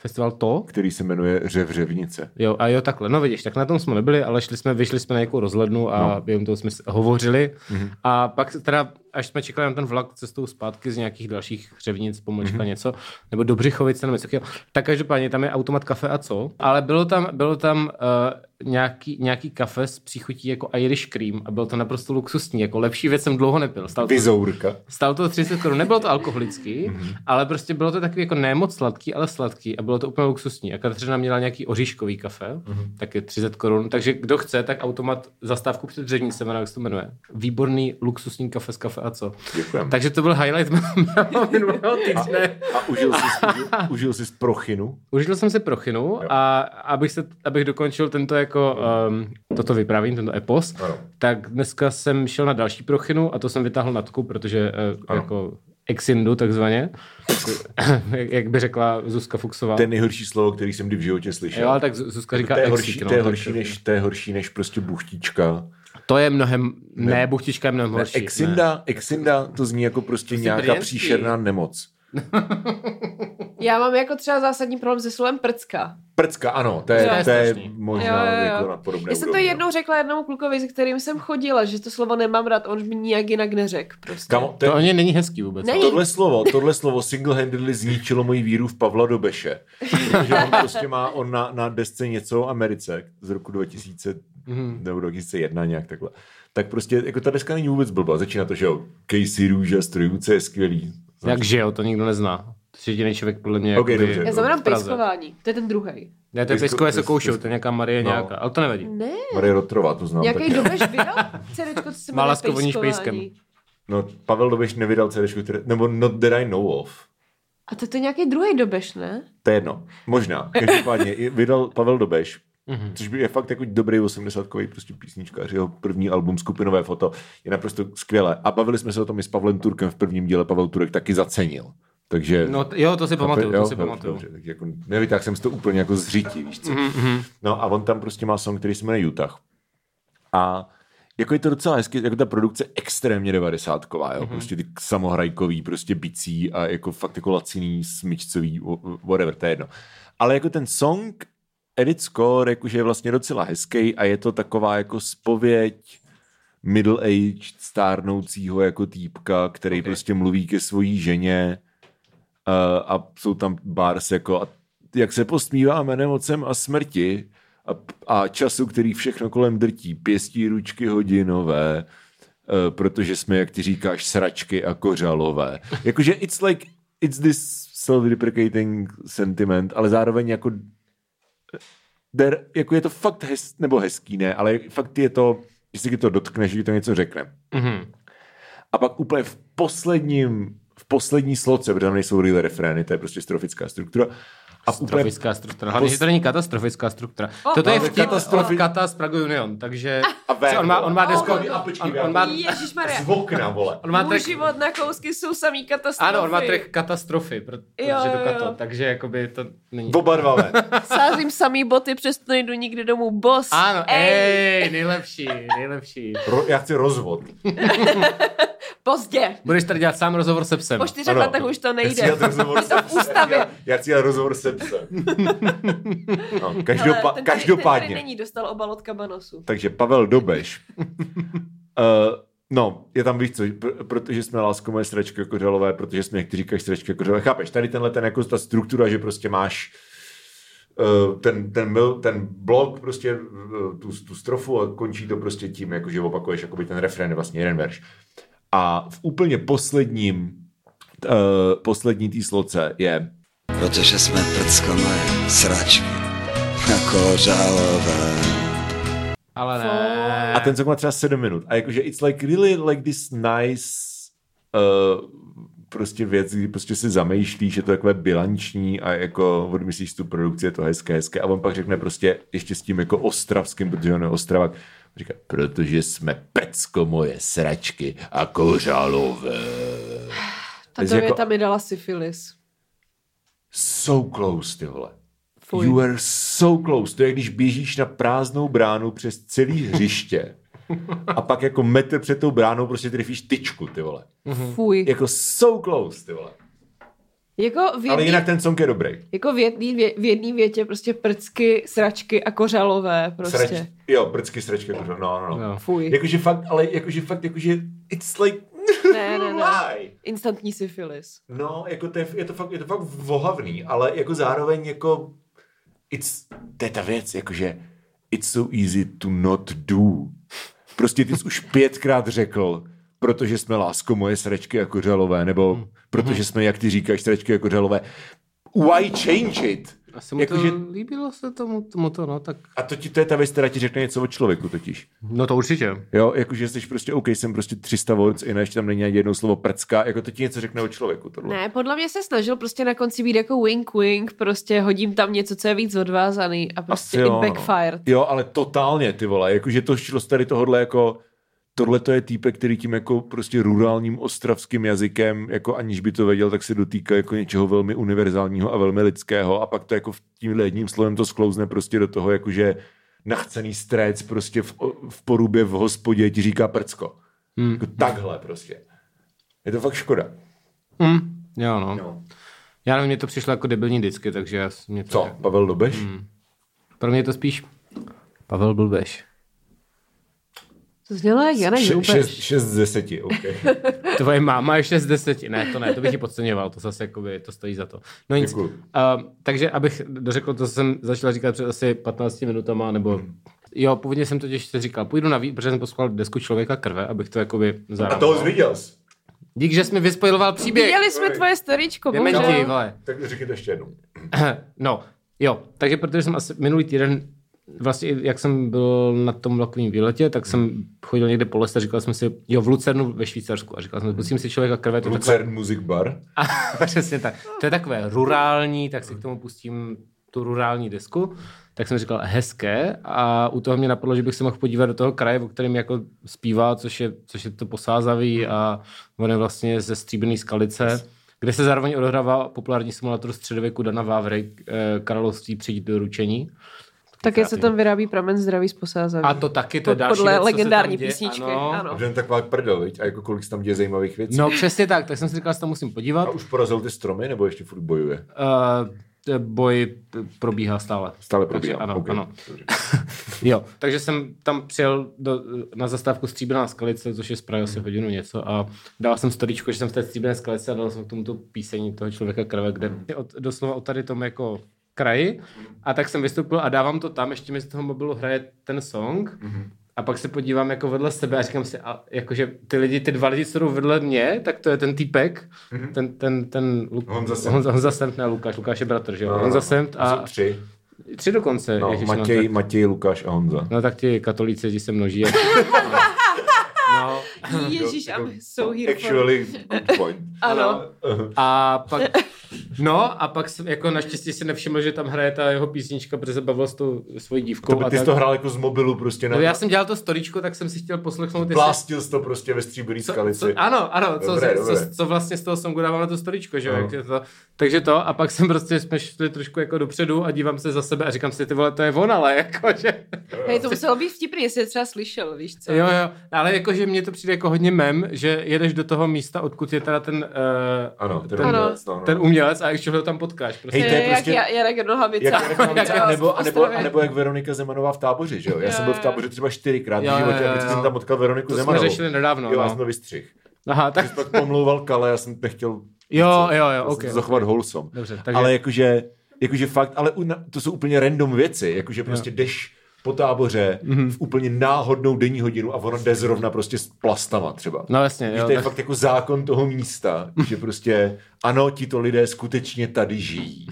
S3: Festival to.
S2: který se jmenuje Řev Řevnice.
S3: Jo, a jo, takhle. No vidíš, tak na tom jsme nebyli, ale šli jsme, vyšli jsme na nějakou rozhlednu a
S2: No.
S3: během toho jsme hovořili.
S2: Mhm.
S3: Mm-hmm. A pak teda, až jsme čekali na ten vlak cestou zpátky z nějakých dalších řevnic, pomlčka
S2: Mhm.
S3: mm-hmm. něco, nebo do Břichovice, nebo něco tak každopádně tam je automat kafe a co. Ale bylo tam, bylo tam uh, nějaký, nějaký kafe s příchutí jako Irish cream a bylo to naprosto luxusní, jako lepší věc jsem dlouho nepil. Stalo to,
S2: Vizourka.
S3: Stalo to 30 korun, nebylo to alkoholický,
S2: Mhm.
S3: mm-hmm. ale prostě bylo to takový jako ne moc sladký, ale sladký a bylo to úplně luxusní. A Kateřina měla nějaký oříškový kafe,
S2: Mhm.
S3: mm-hmm. taky 30 korun, takže kdo chce, tak automat zastávku před Dřevnicem, jak se to jmenuje. Výborný luxusní kafe z kafe a co.
S2: Děkujem.
S3: Takže to byl highlight *laughs* mého minulého týdne.
S2: A užil jsi, užil, užil jsi prochinu?
S3: Užil jsem si prochinu a abych, se, abych dokončil tento jako um, toto vyprávění, tento epos,
S2: Ano.
S3: tak dneska jsem šel na další prochinu a to jsem vytáhl natku, protože uh,
S2: Ano.
S3: jako exindu takzvaně, jak, *coughs* jak by řekla Zuzka Fuxová.
S2: To je nejhorší slovo, který jsem kdy v životě slyšel.
S3: Jo, ale tak Zuzka říká
S2: to je
S3: exit,
S2: horší,
S3: no,
S2: to je horší, než, to je horší než prostě buchtička.
S3: To je mnohem, ne, ne buchtička je mnohem
S2: Ne,
S3: horší.
S2: exinda, exinda, to zní jako prostě, nějaká
S3: brněnský.
S2: příšerná nemoc. *laughs*
S1: Já mám jako třeba zásadní problém se slovem prcka.
S2: Prcka, ano, to je,
S1: Jo.
S2: to je možná
S1: Jo, jo, jo.
S2: jako na podobné
S1: Já jsem to jednou
S2: no.
S1: řekla jednomu klukovi, se kterým jsem chodila, že to slovo nemám rád, on mi nijak jinak neřekl. Prostě.
S2: Kamo, to
S3: To
S2: je,
S3: ani není hezký vůbec.
S1: Není.
S2: tohle slovo, tohle slovo single-handedly zničilo moji víru v Pavla Dobeše. Protože on prostě má on na, na desce něco o Americe z roku 2000
S3: Mhm.
S2: nebo 2001 nějak takhle. Tak prostě jako ta deska není vůbec blbá. Začíná to, že jo, Casey Růže, strojůce je skvělý.
S3: Jak že jo, to nikdo nezná. To je jediný člověk podle mě.
S2: Ok,
S3: jakoby.
S1: Já znamenám
S3: v Praze.
S1: pejskování, to je ten druhý.
S3: Ne, to je
S2: Pejsko-
S3: pejskové
S2: pejs-
S3: sokoušou,
S2: pejs-
S3: to je nějaká Marie
S2: No.
S3: nějaká, ale to nevadí.
S1: Ne,
S2: Marie Rotrová, to znám
S1: nějaký
S2: taky.
S1: dobeš *laughs* vydal CDčko, co se
S3: Má
S1: jmenuje
S3: lásko voníš
S1: pejskování.
S3: pejskem.
S2: No, Pavel Dobeš nevydal CD, které, nebo Not That I Know Of.
S1: A to je nějaký druhý dobeš, ne?
S2: To je jedno. Možná. Každopádně vydal Pavel Dobeš,
S3: Mhm.
S2: což by je fakt jako dobrý 80-kový prostě písničkář. Jeho první album Skupinové foto je naprosto skvělé. A bavili jsme se o tom i s Pavlem Turkem v prvním díle. Pavel Turek taky zacenil. Takže...
S3: No jo, to si pamatuju,
S2: jo,
S3: to si pamatuju.
S2: Dobře, tak jako, nevytáhl jsem si to úplně jako zřítí, víš co.
S3: Mhm.
S2: No a on tam prostě má song, který se jmenuje Utah. A jako je to docela hezky, jako ta produkce extrémně devadesátková, jo, mm-hmm. prostě ty samohrajkový, prostě bicí a jako fakt jako laciný, smyčcový, wh- whatever, to je jedno. Ale jako ten song, edit score, jakože je vlastně docela hezký a je to taková jako spověď middle-aged stárnoucího jako týpka, který okay. prostě mluví ke svojí ženě a jsou tam bars jako a jak se posmíváme nemocem a smrti a, a času, který všechno kolem drtí, pěstí ručky hodinové, uh, protože jsme, jak ty říkáš, sračky a kořalové. *laughs* Jakože it's like, it's this self-deprecating sentiment, ale zároveň jako der, jako je to fakt hez, nebo hezký, ne, ale fakt je to, že si to dotkne, že ti to něco řekne.
S3: Mhm.
S2: A pak úplně v posledním, v poslední sloce, protože tam nejsou real refrény, to je prostě strofická struktura. A úplně
S3: Strofická struktura. Hlavně,
S2: pos-
S3: že to není katastrofická struktura.
S1: Oh,
S3: Toto je
S2: no,
S3: vtip
S2: katastrofi-
S3: od Kata z Prague Union, takže
S2: A ven,
S3: on má, on má
S2: A počkej,
S3: on,
S2: já-
S3: on má,
S1: Ježišmarja.
S2: z okna, vole.
S3: on má track,
S1: život na kousky jsou samý katastrofy.
S3: ano, on má track katastrofy, protože
S1: Jo,
S3: to
S1: jo,
S3: kato,
S1: jo.
S3: takže jakoby to není.
S2: Oba dva ven.
S1: Sázím samý boty, přesto nejdu nikdy domů. Boss.
S3: Ano,
S1: ej.
S3: ej, nejlepší, nejlepší.
S2: Ro, já chci rozvod. *laughs*
S1: Pozdě.
S3: Budeš tady dělat sám rozhovor se psem.
S1: Po čtyřech letech už to
S2: Já chci
S1: nejde.
S2: dělat rozhovor se
S1: v ústavě.
S2: Já chci dělat rozhovor se psem. *laughs* No,
S1: Ale
S2: každopa,
S1: ten tady- Ten tady
S2: každopádně.
S1: není, dostal obal od kabanosu.
S2: Takže Pavel Dobeš. uh, *laughs* no, je tam víš co, pr- protože jsme lásko moje sračky kořalové, protože jsme někteří říkají sračky kořalové. Chápeš, tady tenhle ten jako ta struktura, že prostě máš uh, ten, ten, mil, ten blok, prostě uh, tu, tu strofu a končí to prostě tím, jako že opakuješ jakoby ten refrén, vlastně jeden verš. A v úplně posledním uh, poslední té sloce je
S4: Protože jsme prcko moje sračky jako žálové.
S3: Ale ne.
S2: A ten song má třeba 7 minut. A jakože it's like really like this nice uh, prostě věc, kdy prostě si zamýšlíš, je to takové bilanční a jako odmyslíš tu produkci, je to hezké, hezké. A on pak řekne prostě ještě s tím jako ostravským, protože on je ostravak, říká, protože jsme pecko moje sračky a kořalové. *sighs*
S1: Tato
S2: jako-
S1: věta mi dala syfilis.
S2: So close, ty vole.
S1: Fuj.
S2: You are so close. To je, když běžíš na prázdnou bránu přes celý hřiště *laughs* a pak jako metr před tou bránou prostě trefíš tyčku, ty vole.
S1: Fuj.
S2: Jako so close, ty vole.
S1: Jako v
S2: Ale
S1: jedný,
S2: jinak ten song je dobrý.
S1: jako v jedný, vě, v jedný větě prostě prcky, sračky a kořalové prostě.
S2: Srač, jo, prcky, sračky, jako, no, no, no.
S3: Jo.
S1: Fuj.
S2: Jakože fakt, ale jakože fakt, jakože it's like, *laughs*
S1: Ne, ne, ne. Instantní syfilis.
S2: No, jako to je, je, to fakt, je to fakt vohavný, ale jako zároveň jako it's, to je ta věc, jakože it's so easy to not do. Prostě ty jsi už pětkrát řekl, protože jsme lásko moje sračky jako řalové, nebo
S3: Hmm.
S2: protože jsme, jak ty říkáš, sračky jako řalové. Why change it?
S3: Asi mu to
S2: Jakože,
S3: líbilo se tomu, tomu to, no tak.
S2: a to, ti, to je ta věc, která ti řekne něco o člověku totiž.
S3: No to určitě.
S2: Jo, jakože jsi prostě OK, jsem prostě 300 volts, i ještě tam není ani jedno slovo prcka, jako to ti něco řekne o člověku. Tohle.
S1: Ne, podle mě se snažil prostě na konci být jako wink wink, prostě hodím tam něco, co je víc odvázaný a prostě
S2: Asi
S1: i
S2: jo, no.
S1: backfired.
S2: Jo, ale totálně, ty vole, jakože to šlo z tady tohohle jako, tohle to je týpek, který tím jako prostě rurálním ostravským jazykem, jako aniž by to věděl, tak se dotýká jako něčeho velmi univerzálního a velmi lidského a pak to jako v tímhle jedním slovem to sklouzne prostě do toho, jakože nachcený stréc prostě v, v porubě v hospodě ti říká prcko. Hmm. Jako takhle prostě. Je to fakt škoda.
S3: Hm, jo, no.
S2: No.
S3: Já nevím, mně to přišlo jako debilní disky, takže já, mě to,
S2: Co, Pavel Dobeš? Hmm.
S3: Pro mě je to spíš Pavel Blbeš.
S1: To znělo jak Hrubeš.
S2: šest, šest z deseti, OK. *laughs*
S3: Tvoje máma je 6 z 10. Ne, to ne, to bych ji podceňoval, to zase jakoby, to stojí za to. No nic.
S2: Děkuju.
S3: Uh, takže abych dořekl to, co jsem začal říkat před asi 15 minutama, nebo
S2: Hmm.
S3: jo, původně jsem totiž si říkal, půjdu na vý, protože jsem poslouchal desku Člověka krve, abych to jakoby
S2: A
S3: zarámoval.
S2: toho jsi viděl jsi.
S3: Dík, že jsi mi vyspojiloval příběh.
S1: Viděli jsme tvoje
S3: Dementi,
S1: bohužel.
S2: Tak řekni to ještě jednou. *clears throat*
S3: No, jo, takže protože jsem asi minulý týden vlastně, jak jsem byl na tom vlakovém výletě, tak jsem chodil někde po lese a říkal jsem si, jo, v Lucernu ve Švýcarsku a říkal jsem, pustím si člověka krve, to je takové,
S2: Lucern Music Bar.
S3: a, *laughs* přesně tak, to je takové rurální, tak si k tomu pustím tu rurální desku, tak jsem říkal hezké a u toho mě napadlo, že bych se mohl podívat do toho kraje, o kterém jako zpívá, což je, což je to posázavý a on je vlastně ze stříbrné skalice, kde se zároveň odehrává populární simulátor středověku Dana Vávry, eh, království přijít do ručení.
S1: Také se tam vyrábí pramen zdraví z posázaví.
S3: A to taky, to další
S1: Podle
S3: věc, co se
S1: legendární
S3: tam děje,
S1: písničky,
S3: ano.
S1: ano.
S2: Že jen taková prdel, viď? A jako kolik se tam děje zajímavých věcí.
S3: No přesně tak, tak jsem si říkal, že se tam musím podívat.
S2: A už porazil ty stromy, nebo ještě furt bojuje?
S3: Uh, boj probíhá stále.
S2: Stále probíhá.
S3: Takže ano,
S2: okay.
S3: ano. *laughs* Jo, takže jsem tam přijel do, na zastávku Stříbrná skalice, což je z Prahy asi hodinu něco a dal jsem storičko, že jsem v té Stříbrné skalice a dal jsem k tomu tu píseň toho člověka krve, kde je od, doslova o tady tom jako kraji a tak jsem vystoupil a dávám to tam, ještě mi z toho mobilu hraje ten song a pak se podívám jako vedle sebe a říkám si, a, jakože ty lidi, ty dva lidi, co jdou vedle mě, tak to je ten týpek, ten, ten, ten Luk,
S2: Honza Semt.
S3: Honza, Honza Semt, ne Lukáš, Lukáš je bratr, že jo? Honza Semt
S2: A... tři.
S3: tři dokonce.
S2: No,
S3: ježiš,
S2: Matěj,
S3: tak-
S2: Matěj, Lukáš a Honza.
S3: No tak ti katolíci, ti se množí. *laughs* No.
S1: Ježíš, I'm so here for...
S2: Actually, good point.
S1: Ano.
S3: A pak, no a pak jsem jako naštěstí si nevšiml, že tam hraje ta jeho písnička, protože se bavil s tou svojí dívkou.
S2: To by,
S3: a
S2: ty jsi
S3: tak.
S2: to hrál jako z mobilu prostě na...
S3: No, já jsem dělal to storičko, tak jsem si chtěl poslechnout, jestli-
S2: Blástil jsi to prostě ve stříbrný
S3: co,
S2: skalici.
S3: co, ano, ano, co,
S2: Dobré,
S3: co,
S2: dobré.
S3: co, co, vlastně z toho songu dávám na to storičko, že jo,
S2: No.
S3: to, takže to a pak jsem prostě, jsme šli trošku jako dopředu a dívám se za sebe a říkám si, ty vole, to je on, ale jako, že...
S1: Hej, to muselo být vtipný, jestli je třeba slyšel, víš co?
S3: Jo, jo, ale jako, že mně to přijde jako hodně mem, že jedeš do toho místa, odkud je teda ten, uh,
S2: Ano, ten,
S3: ten,
S2: umělec, no, no.
S3: ten umělec a ještě ho tam potkáš. Prostě.
S2: Hej, to je
S1: jak
S2: prostě-
S1: já, Jarek Nohavica.
S2: Jak, jak, jak,
S1: Jo,
S2: a, *laughs* nebo, a,
S1: v
S2: nebo, a nebo jak Veronika Zemanová v táboře, že jo? Já
S1: Jo,
S2: jsem byl v táboře třeba čtyřikrát v životě, a vždycky jsem tam potkal Veroniku
S3: To jsme
S2: Zemanovou.
S3: řešili nedávno,
S2: Jo, a
S3: no.
S2: jsem to vystřih.
S3: Aha, tak
S2: Pak pomlouval Kale, já jsem nechtěl
S3: Jo, jo, jo, ok,
S2: zachovat
S3: ok.
S2: wholesome.
S3: Dobře, takže-
S2: Ale jakože, jakože fakt, ale u- to jsou úplně random věci, jakože prostě jdeš po táboře
S3: Mhm.
S2: v úplně náhodnou denní hodinu a ono jde zrovna prostě s plastama třeba.
S3: No jasně, jo,
S2: to je
S3: tak-
S2: fakt jako zákon toho místa, *laughs* že prostě ano, tito lidé skutečně tady žijí.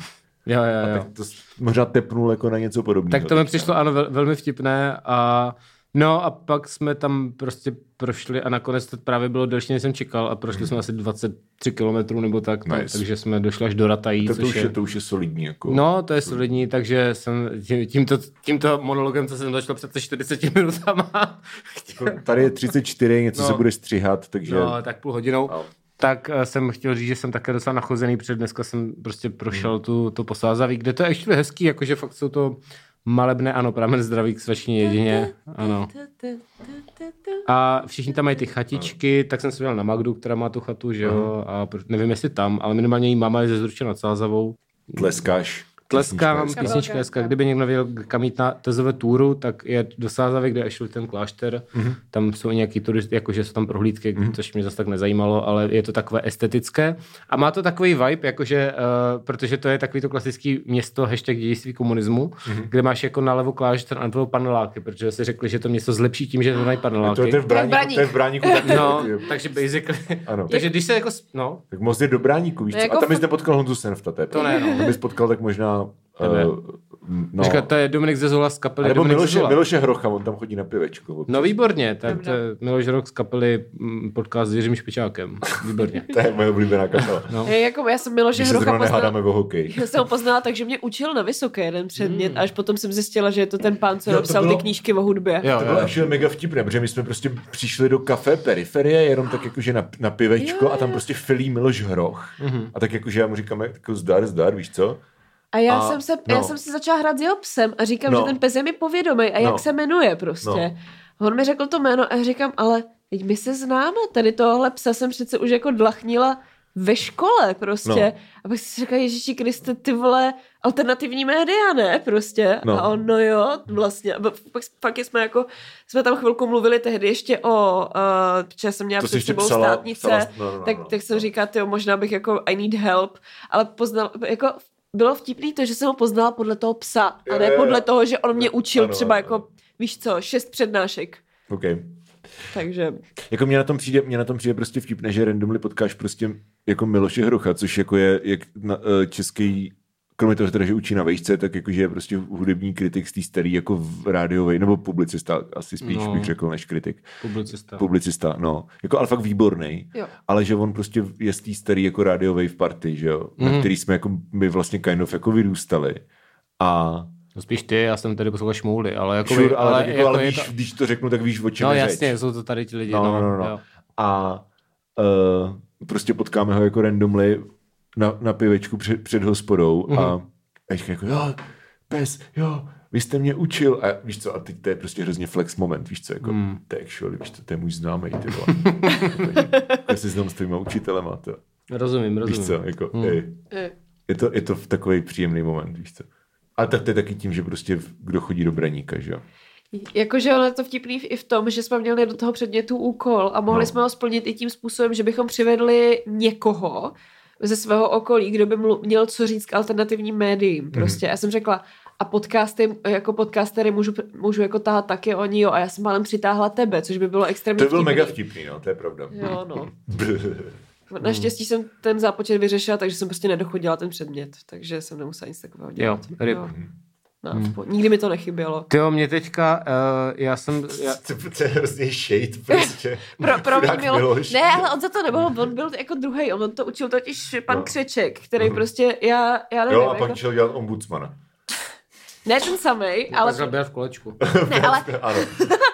S3: jo, jo, jo.
S2: Tak to možná tepnul jako na něco podobného.
S3: Tak to mi přišlo, ano, vel, velmi vtipné a no a pak jsme tam prostě prošli a nakonec to právě bylo delší, než jsem čekal a prošli jsme asi 23 kilometrů nebo tak, no,
S2: Nice.
S3: takže jsme došli až do Ratají,
S2: to, to, už je, to už je solidní. Jako.
S3: No, to je solidní, takže jsem tím- tímto, tímto monologem, co jsem začal před 40 minutama, *laughs*
S2: Tady je 34, něco
S3: No.
S2: se bude střihat, takže...
S3: no, tak půl hodinou,
S2: No.
S3: tak eh, jsem chtěl říct, že jsem také docela nachozený, protože dneska jsem prostě prošel
S2: Hmm.
S3: tu, to posázaví, kde to je ještě hezký, jakože fakt jsou to malebné, ano, pramen zdraví k svačině jedině, ano. A všichni tam mají ty chatičky, tak jsem se dělal na Magdu, která má tu chatu, že jo, a nevím, jestli tam, ale minimálně její máma je ze Zruče nad Sázavou.
S2: Tleskáš.
S3: Tleskám,
S2: Písnička
S3: písnička. Kdyby někdo věděl, kam jít na tezové túru, tak je do Sázavy, kde je šel ten klášter. Mm-hmm. Tam jsou nějaký turisty, jakože jsou tam prohlídky, mm-hmm. což mě zase tak nezajímalo, ale je to takové estetické. A má to takový vibe, jakože, uh, protože to je takový to klasický město hashtag dějství komunismu, mm-hmm. kde máš jako nalevo klášter a napravo paneláky, protože si řekli, že to město zlepší tím, že to mají paneláky.
S2: To je, to je v Bráníku,
S1: Bráník.
S2: to je v Bráníku taky.
S3: No, takže basically.
S2: Ano.
S3: takže když se jako, no,
S2: Tak most je do Bráníku, víš
S1: No jako
S2: A tam bys nepotkal Honzu Senfta,
S3: To ne, no.
S2: To bys potkal tak možná... Uh, no.
S3: Říkat, to je Dominik Zezola z kapely
S2: A nebo
S3: Dominik
S2: Miloše,
S3: Zezola.
S2: Miloše Hrocha, on tam chodí na pivečko. občas.
S3: No výborně, tak to je Miloš Rok z kapely mm, podcast s Jiřím Špičákem. Výborně. *laughs*
S2: To je moje oblíbená kapela.
S3: No.
S1: Hej, jako já jsem Miloše
S2: Když se
S1: Hrocha poznala,
S2: o hokej. *laughs*
S1: já jsem ho poznala tak, že mě učil na vysoké jeden předmět, až potom jsem zjistila, že je to ten pán, co
S2: Jo,
S1: napsal
S2: bylo-
S1: ty knížky o hudbě.
S3: Jo,
S2: To bylo
S3: jo.
S2: mega vtipné, protože my jsme prostě přišli do kafe Periferie, jenom tak jakože na, na pivečko
S1: Jo,
S2: a tam
S1: jo.
S2: prostě filí Miloš Hroch.
S3: Mhm.
S2: A tak jakože já mu říkám, jako zdar, zdar, víš co?
S1: A já,
S2: A-
S1: jsem se,
S2: no.
S1: já jsem si začala hrát s jeho psem a říkám,
S2: No.
S1: že ten pes je mi povědomý a jak
S2: No.
S1: se jmenuje prostě.
S2: No.
S1: On mi řekl to jméno a říkám, ale teď my se známe, tady tohle psa jsem přece už jako dlachnila ve škole prostě.
S2: No.
S1: A pak si říká, Ježíši Kriste, ty vole, alternativní média, ne, prostě.
S2: No.
S1: A on, no jo, vlastně. A pak, pak jsme jako, jsme tam chvilku mluvili tehdy ještě o, uh, protože jsem měla
S2: To
S1: před sebou
S2: psala-
S1: státnice,
S2: psala- no, no, no,
S1: tak,
S2: no,
S1: tak jsem
S2: no.
S1: říkala, tyjo, možná bych jako, I need help, ale poznal, jako bylo vtipný to, že jsem ho poznala podle toho psa, a ne podle toho, že on mě učil
S2: Ano,
S1: třeba
S2: ano,
S1: jako, víš co, šest přednášek.
S2: OK.
S1: Takže
S2: Jako mě na tom přijde, mě na tom přijde prostě vtipné, že randomly potkáš prostě jako Miloše Hrocha, což jako je jak na, uh, český kromě toho, teda, že učí na vejšce, tak jakože je prostě hudební kritik z té starý jako rádiovej, nebo publicista, asi spíš
S3: No.
S2: no. bych řekl, než kritik.
S3: Publicista.
S2: Publicista, no. Jako ale fakt výborný.
S1: Jo.
S2: Ale že on prostě je z té starý jako rádiovej v party, že jo, mm.
S3: Mhm.
S2: na který jsme jako my vlastně kind of jako vyrůstali. A
S3: No spíš ty, já jsem tady poslouchal šmouly, ale jako,
S2: sure, ale, ale, jako, ale
S3: je
S2: víš,
S3: to...
S2: když to řeknu, tak víš, o čem
S3: No
S2: je
S3: jasně,
S2: řeč.
S3: jsou to tady ti lidi.
S2: No, no, no, no.
S3: jo.
S2: A uh, prostě potkáme ho jako randomly na, na pivečku před, před hospodou
S3: Mhm.
S2: mm-hmm. a, a říká jako, jo, pes, jo, vy jste mě učil. A víš co, a teď to je prostě hrozně flex moment, víš co, jako, mm. to je actually, víš co, to je můj známý, ty vole. *laughs* Já se znám s tvýma učitelema, to.
S3: Rozumím, rozumím.
S2: Víš co, jako, mm. ej, je to, je to takový příjemný moment, víš co. A tak to je taky tím, že prostě kdo chodí do Braníka, že jo.
S1: Jakože ono je to vtipný i v tom, že jsme měli do toho předmětu úkol a mohli
S2: No.
S1: jsme ho splnit i tím způsobem, že bychom přivedli někoho ze svého okolí, kdo by mlu- měl co říct k alternativním médiím.
S2: Mhm.
S1: Prostě. Já jsem řekla, a podcasty, jako podcastery můžu, můžu jako tahat taky oni, jo, a já jsem málem přitáhla tebe, což by bylo extrémně
S2: To byl
S1: vtipný.
S2: mega vtipný, no, to je pravda.
S1: Jo, no. *laughs* Naštěstí jsem ten zápočet vyřešila, takže jsem prostě nedochodila ten předmět, takže jsem nemusela nic takového
S3: Jo,
S1: dělat.
S3: ryb.
S1: Jo. No, hmm. Nikdy mi to nechybělo.
S3: Ty mě teďka, uh, já jsem... *laughs* Já...
S2: To je hrozně shade prostě. *laughs*
S1: pro, pro mě bylo, ne, ale on za to nebyl, on byl jako druhý, on to učil totiž pan no. Křeček, který mm. prostě, já, já nevím.
S2: Jo, a pak
S1: jako...
S2: šel dělat ombudsmana.
S1: Ne ten samý, ale...
S3: Pak byl v kolečku. *laughs*
S1: ne, ale...
S2: ano.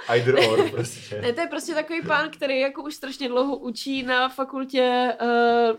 S2: Either or, prostě.
S1: Ne, to je prostě takový pán, který jako už strašně dlouho učí na fakultě, uh,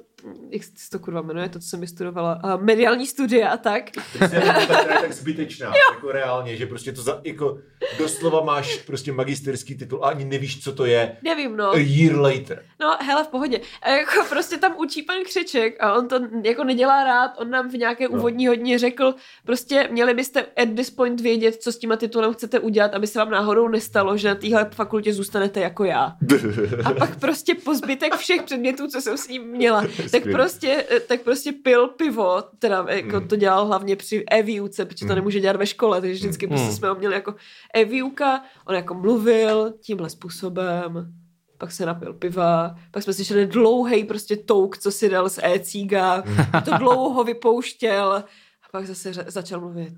S1: jak se to kurva jmenuje, to, co jsem vystudovala, uh, mediální studia a tak.
S2: Ta je tak *laughs* zbytečná, jako reálně, že prostě to za, jako doslova máš prostě magisterský titul a ani nevíš, co to je.
S1: Nevím, no.
S2: A year later.
S1: No, hele, v pohodě. A jako prostě tam učí pan Křeček a on to jako nedělá rád, on nám v nějaké no. úvodní hodině řekl, prostě měli byste at this point vědět, co s těma titulem chcete udělat, aby se vám náhodou nestalo, že na téhle fakultě zůstanete jako já. *laughs* A pak prostě po zbytek všech předmětů, co jsem s ním měla, tak prostě, tak prostě pil pivo, teda jako mm. to dělal hlavně při e-výuce, protože to mm. nemůže dělat ve škole, takže vždycky mm. prostě jsme ho měli jako e-výuka, on jako mluvil tímhle způsobem, pak se napil piva, pak jsme slyšeli dlouhý prostě touk, co si dal z e-cíga, to dlouho vypouštěl a pak zase začal mluvit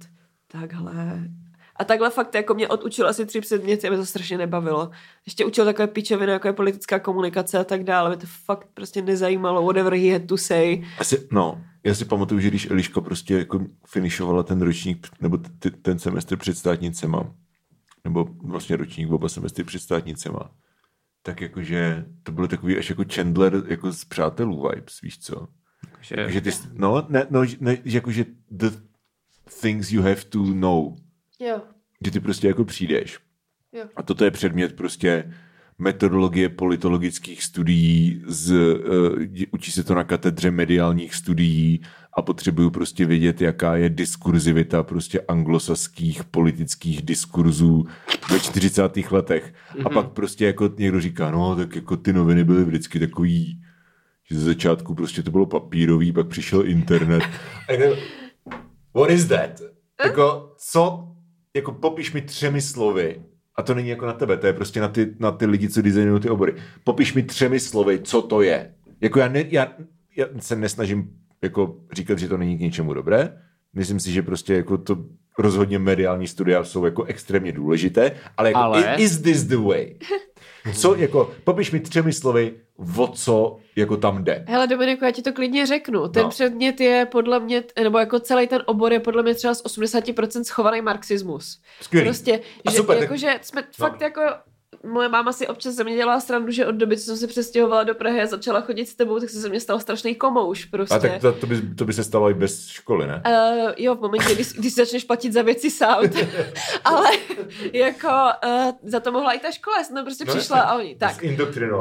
S1: takhle, a takhle fakt jako mě odučil asi tři předměty a mě to strašně nebavilo. Ještě učil takové pičoviny, jako je politická komunikace a tak dále. Mě to fakt prostě nezajímalo. Whatever he had to say.
S2: Asi, no, já si pamatuju, že když Eliška prostě jako finišovala ten ročník, nebo t- ten semestr před státnicema, nebo vlastně ročník oba semestry před státnicema, tak jakože to bylo takový až jako Chandler jako z přátelů vibes, víš co? Že, že ty, no, ne, no, ne, jakože the things you have to know
S1: Jo.
S2: Že ty prostě jako přijdeš.
S1: Jo.
S2: A toto je předmět prostě metodologie politologických studií, z, uh, učí se to na katedře mediálních studií a potřebuju prostě vědět, jaká je diskurzivita prostě anglosaských politických diskurzů ve 40. letech. Mm-hmm. A mhm. pak prostě jako někdo říká, no tak jako ty noviny byly vždycky takový, že ze začátku prostě to bylo papírový, pak přišel internet. *laughs* What is that? Jako, co jako popiš mi třemi slovy, a to není jako na tebe, to je prostě na ty, na ty lidi, co designují ty obory. Popiš mi třemi slovy, co to je. Jako já, ne, já, já se nesnažím jako říkat, že to není k něčemu dobré. Myslím si, že prostě jako to rozhodně mediální studia jsou jako extrémně důležité, ale, jako ale... is this the way? *laughs* Co, jako, popiš mi třemi slovy, o co jako tam jde.
S1: Hele Dominiku, já ti to klidně řeknu. Ten no. předmět je podle mě, nebo jako celý ten obor je podle mě třeba z 80% schovaný marxismus.
S2: Skvělý.
S1: Prostě,
S2: A
S1: že,
S2: super,
S1: jako, že jsme no. fakt jako moje máma si občas ze mě dělala srandu, že od doby, co jsem se přestěhovala do Prahy a začala chodit s tebou, tak se ze mě stal strašný komouš prostě.
S2: A tak to, to, by, to by se stalo i bez školy, ne?
S1: Uh, jo, v momentě, kdy, když si začneš platit za věci sám. *laughs* Ale jako uh, za to mohla i ta škola, jsem tam prostě no, přišla a oni, tak.